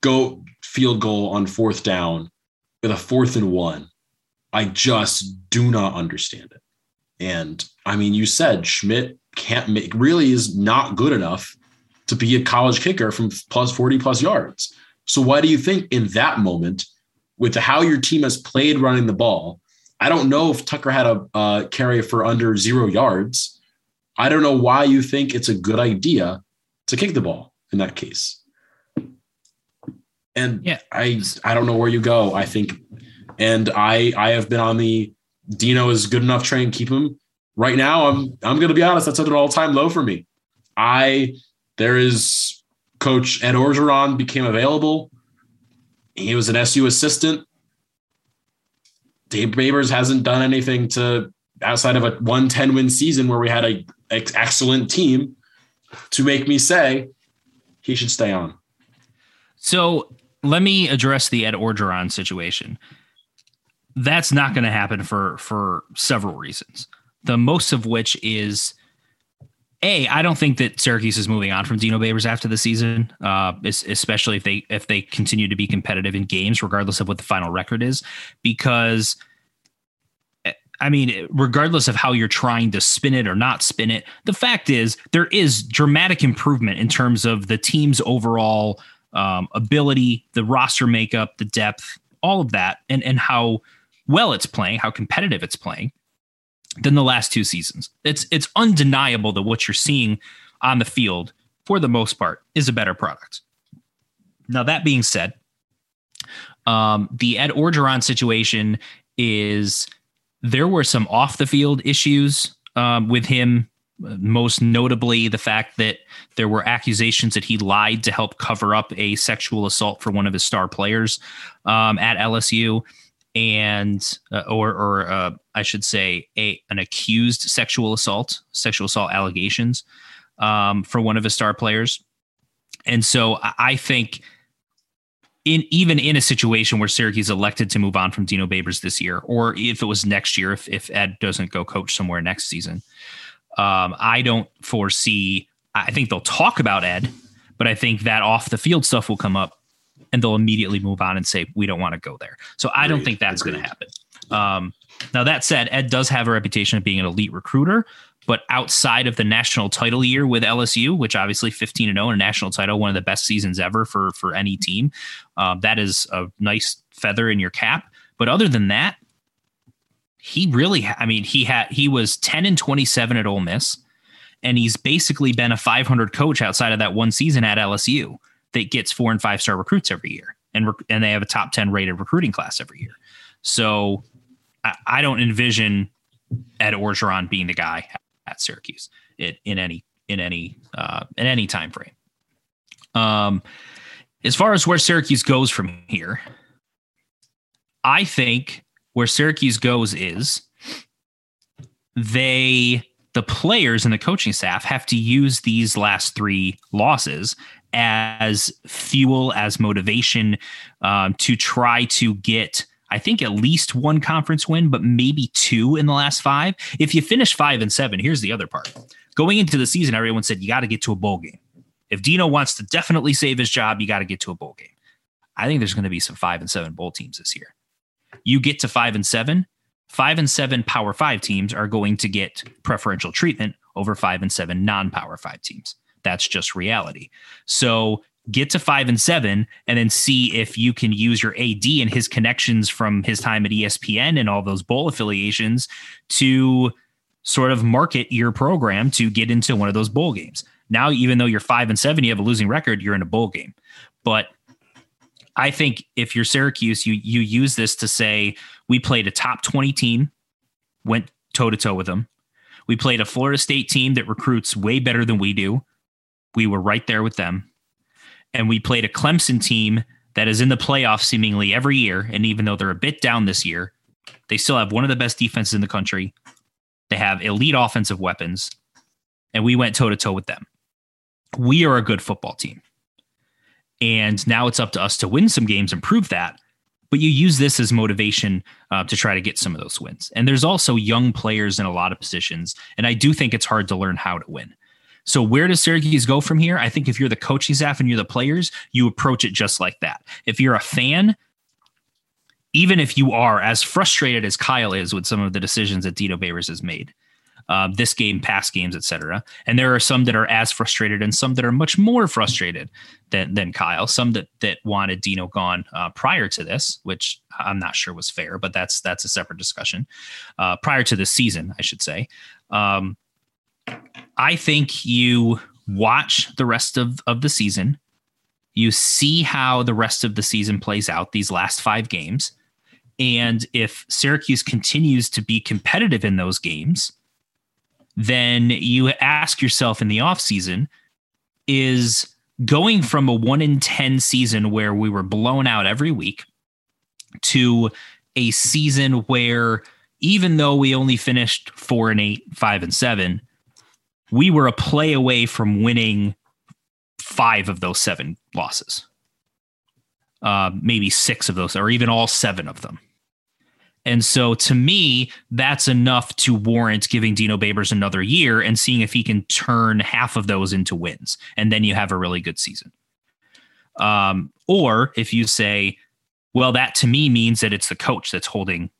go field goal on fourth down with a fourth and one, I just do not understand it. And I mean, you said Szmyt can't make really is not good enough to be a college kicker from plus 40 plus yards. So why do you think in that moment with how your team has played running the ball. I don't know if Tucker had a uh, carry for under zero yards. I don't know why you think it's a good idea to kick the ball in that case. And Yeah. I I don't know where you go. I think and I I have been on the Dino is good enough train, keep him. Right now, I'm I'm gonna be honest, that's at an all-time low for me. I there is coach Ed Orgeron became available. He was an SU assistant. Dave Babers hasn't done anything to outside of a 110 win season where we had a ex- excellent team to make me say he should stay on. So let me address the Ed Orgeron situation. That's not going to happen for for several reasons. The most of which is a. I don't think that Syracuse is moving on from Dino Babers after the season, uh, es- especially if they if they continue to be competitive in games, regardless of what the final record is, because. I mean, regardless of how you're trying to spin it or not spin it, the fact is there is dramatic improvement in terms of the team's overall um, ability, the roster makeup, the depth, all of that, and and how well it's playing, how competitive it's playing than the last two seasons. It's it's undeniable that what you're seeing on the field, for the most part, is a better product. Now that being said, um, the Ed Orgeron situation is there were some off the field issues um, with him most notably the fact that there were accusations that he lied to help cover up a sexual assault for one of his star players um, at LSU, and uh, or or uh, I should say a an accused sexual assault, sexual assault allegations um, for one of his star players, and so I- I think. In, even in a situation where Syracuse elected to move on from Dino Babers this year, or if it was next year, if, if Ed doesn't go coach somewhere next season, um, I don't foresee. I think they'll talk about Ed, but I think that off the field stuff will come up, and they'll immediately move on and say we don't want to go there. So I don't think that's going to happen. Um, now that said, Ed does have a reputation of being an elite recruiter, but outside of the national title year with LSU, which obviously 15 and 0 in a national title, one of the best seasons ever for for any team, um, that is a nice feather in your cap. But other than that, he really, I mean, he had he was 10 and 27 at Ole Miss, and he's basically been a 500 coach outside of that one season at LSU that gets four and five star recruits every year, and rec- and they have a top 10 rated recruiting class every year. So I, I don't envision Ed Orgeron being the guy at Syracuse in, any in any uh, in any time frame. Um, as far as where Syracuse goes from here, I think where Syracuse goes is they the players and the coaching staff have to use these last three losses as fuel as motivation um, to try to get I think at least one conference win, but maybe two in the last five. If you finish five and seven, here's the other part. Going into the season, everyone said you got to get to a bowl game. If Dino wants to definitely save his job, you got to get to a bowl game. I think there's going to be some five and seven bowl teams this year. You get to five and seven, five and seven power five teams are going to get preferential treatment over five and seven non power five teams. That's just reality. So get to five and seven and then see if you can use your AD and his connections from his time at ESPN and all those bowl affiliations to sort of market your program to get into one of those bowl games. Now, even though you're five and seven, you have a losing record, you're in a bowl game. But I think if you're Syracuse, you you use this to say we played a top 20 team, went toe to toe with them. We played a Florida State team that recruits way better than we do. We were right there with them. And we played a Clemson team that is in the playoffs seemingly every year. And even though they're a bit down this year, they still have one of the best defenses in the country. They have elite offensive weapons. And we went toe to toe with them. We are a good football team. And now it's up to us to win some games and prove that. But you use this as motivation uh, to try to get some of those wins. And there's also young players in a lot of positions. And I do think it's hard to learn how to win. So where does Syracuse go from here? I think if you're the coaching staff and you're the players, you approach it just like that. If you're a fan, even if you are as frustrated as Kyle is with some of the decisions that Dino Babers has made, uh, this game, past games, etc. And there are some that are as frustrated, and some that are much more frustrated than than Kyle. Some that that wanted Dino gone uh, prior to this, which I'm not sure was fair, but that's that's a separate discussion. Uh, prior to this season, I should say. Um, I think you watch the rest of, of the season. You see how the rest of the season plays out, these last five games. And if Syracuse continues to be competitive in those games, then you ask yourself in the offseason is going from a one in 10 season where we were blown out every week to a season where even though we only finished four and eight, five and seven, we were a play away from winning five of those seven losses. Uh, maybe six of those, or even all seven of them. And so to me, that's enough to warrant giving Dino Babers another year and seeing if he can turn half of those into wins. And then you have a really good season. Um, or if you say, well, that to me means that it's the coach that's holding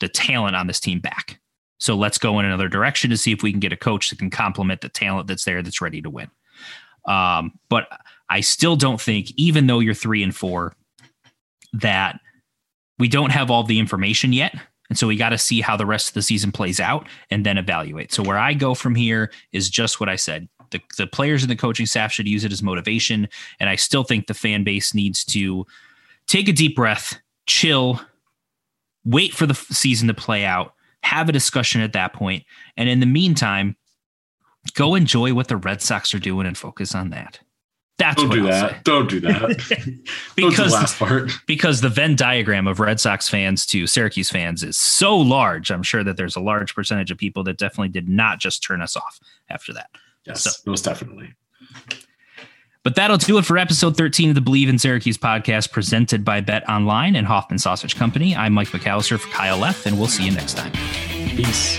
the talent on this team back. So let's go in another direction to see if we can get a coach that can complement the talent that's there that's ready to win. Um, but I still don't think, even though you're three and four, that we don't have all the information yet. And so we got to see how the rest of the season plays out and then evaluate. So where I go from here is just what I said. The, the players and the coaching staff should use it as motivation. And I still think the fan base needs to take a deep breath, chill, wait for the season to play out, have a discussion at that point, and in the meantime, go enjoy what the Red Sox are doing and focus on that. That's don't do I'll that. say. Don't do that. because the last part. because the Venn diagram of Red Sox fans to Syracuse fans is so large. I'm sure that there's a large percentage of people that definitely did not just turn us off after that. Yes, So- most definitely. But that'll do it for episode 13 of the Bleav in Syracuse podcast presented by BetOnline and Hoffman Sausage Company. I'm Mike McAllister for Kyle F, and we'll see you next time. Peace.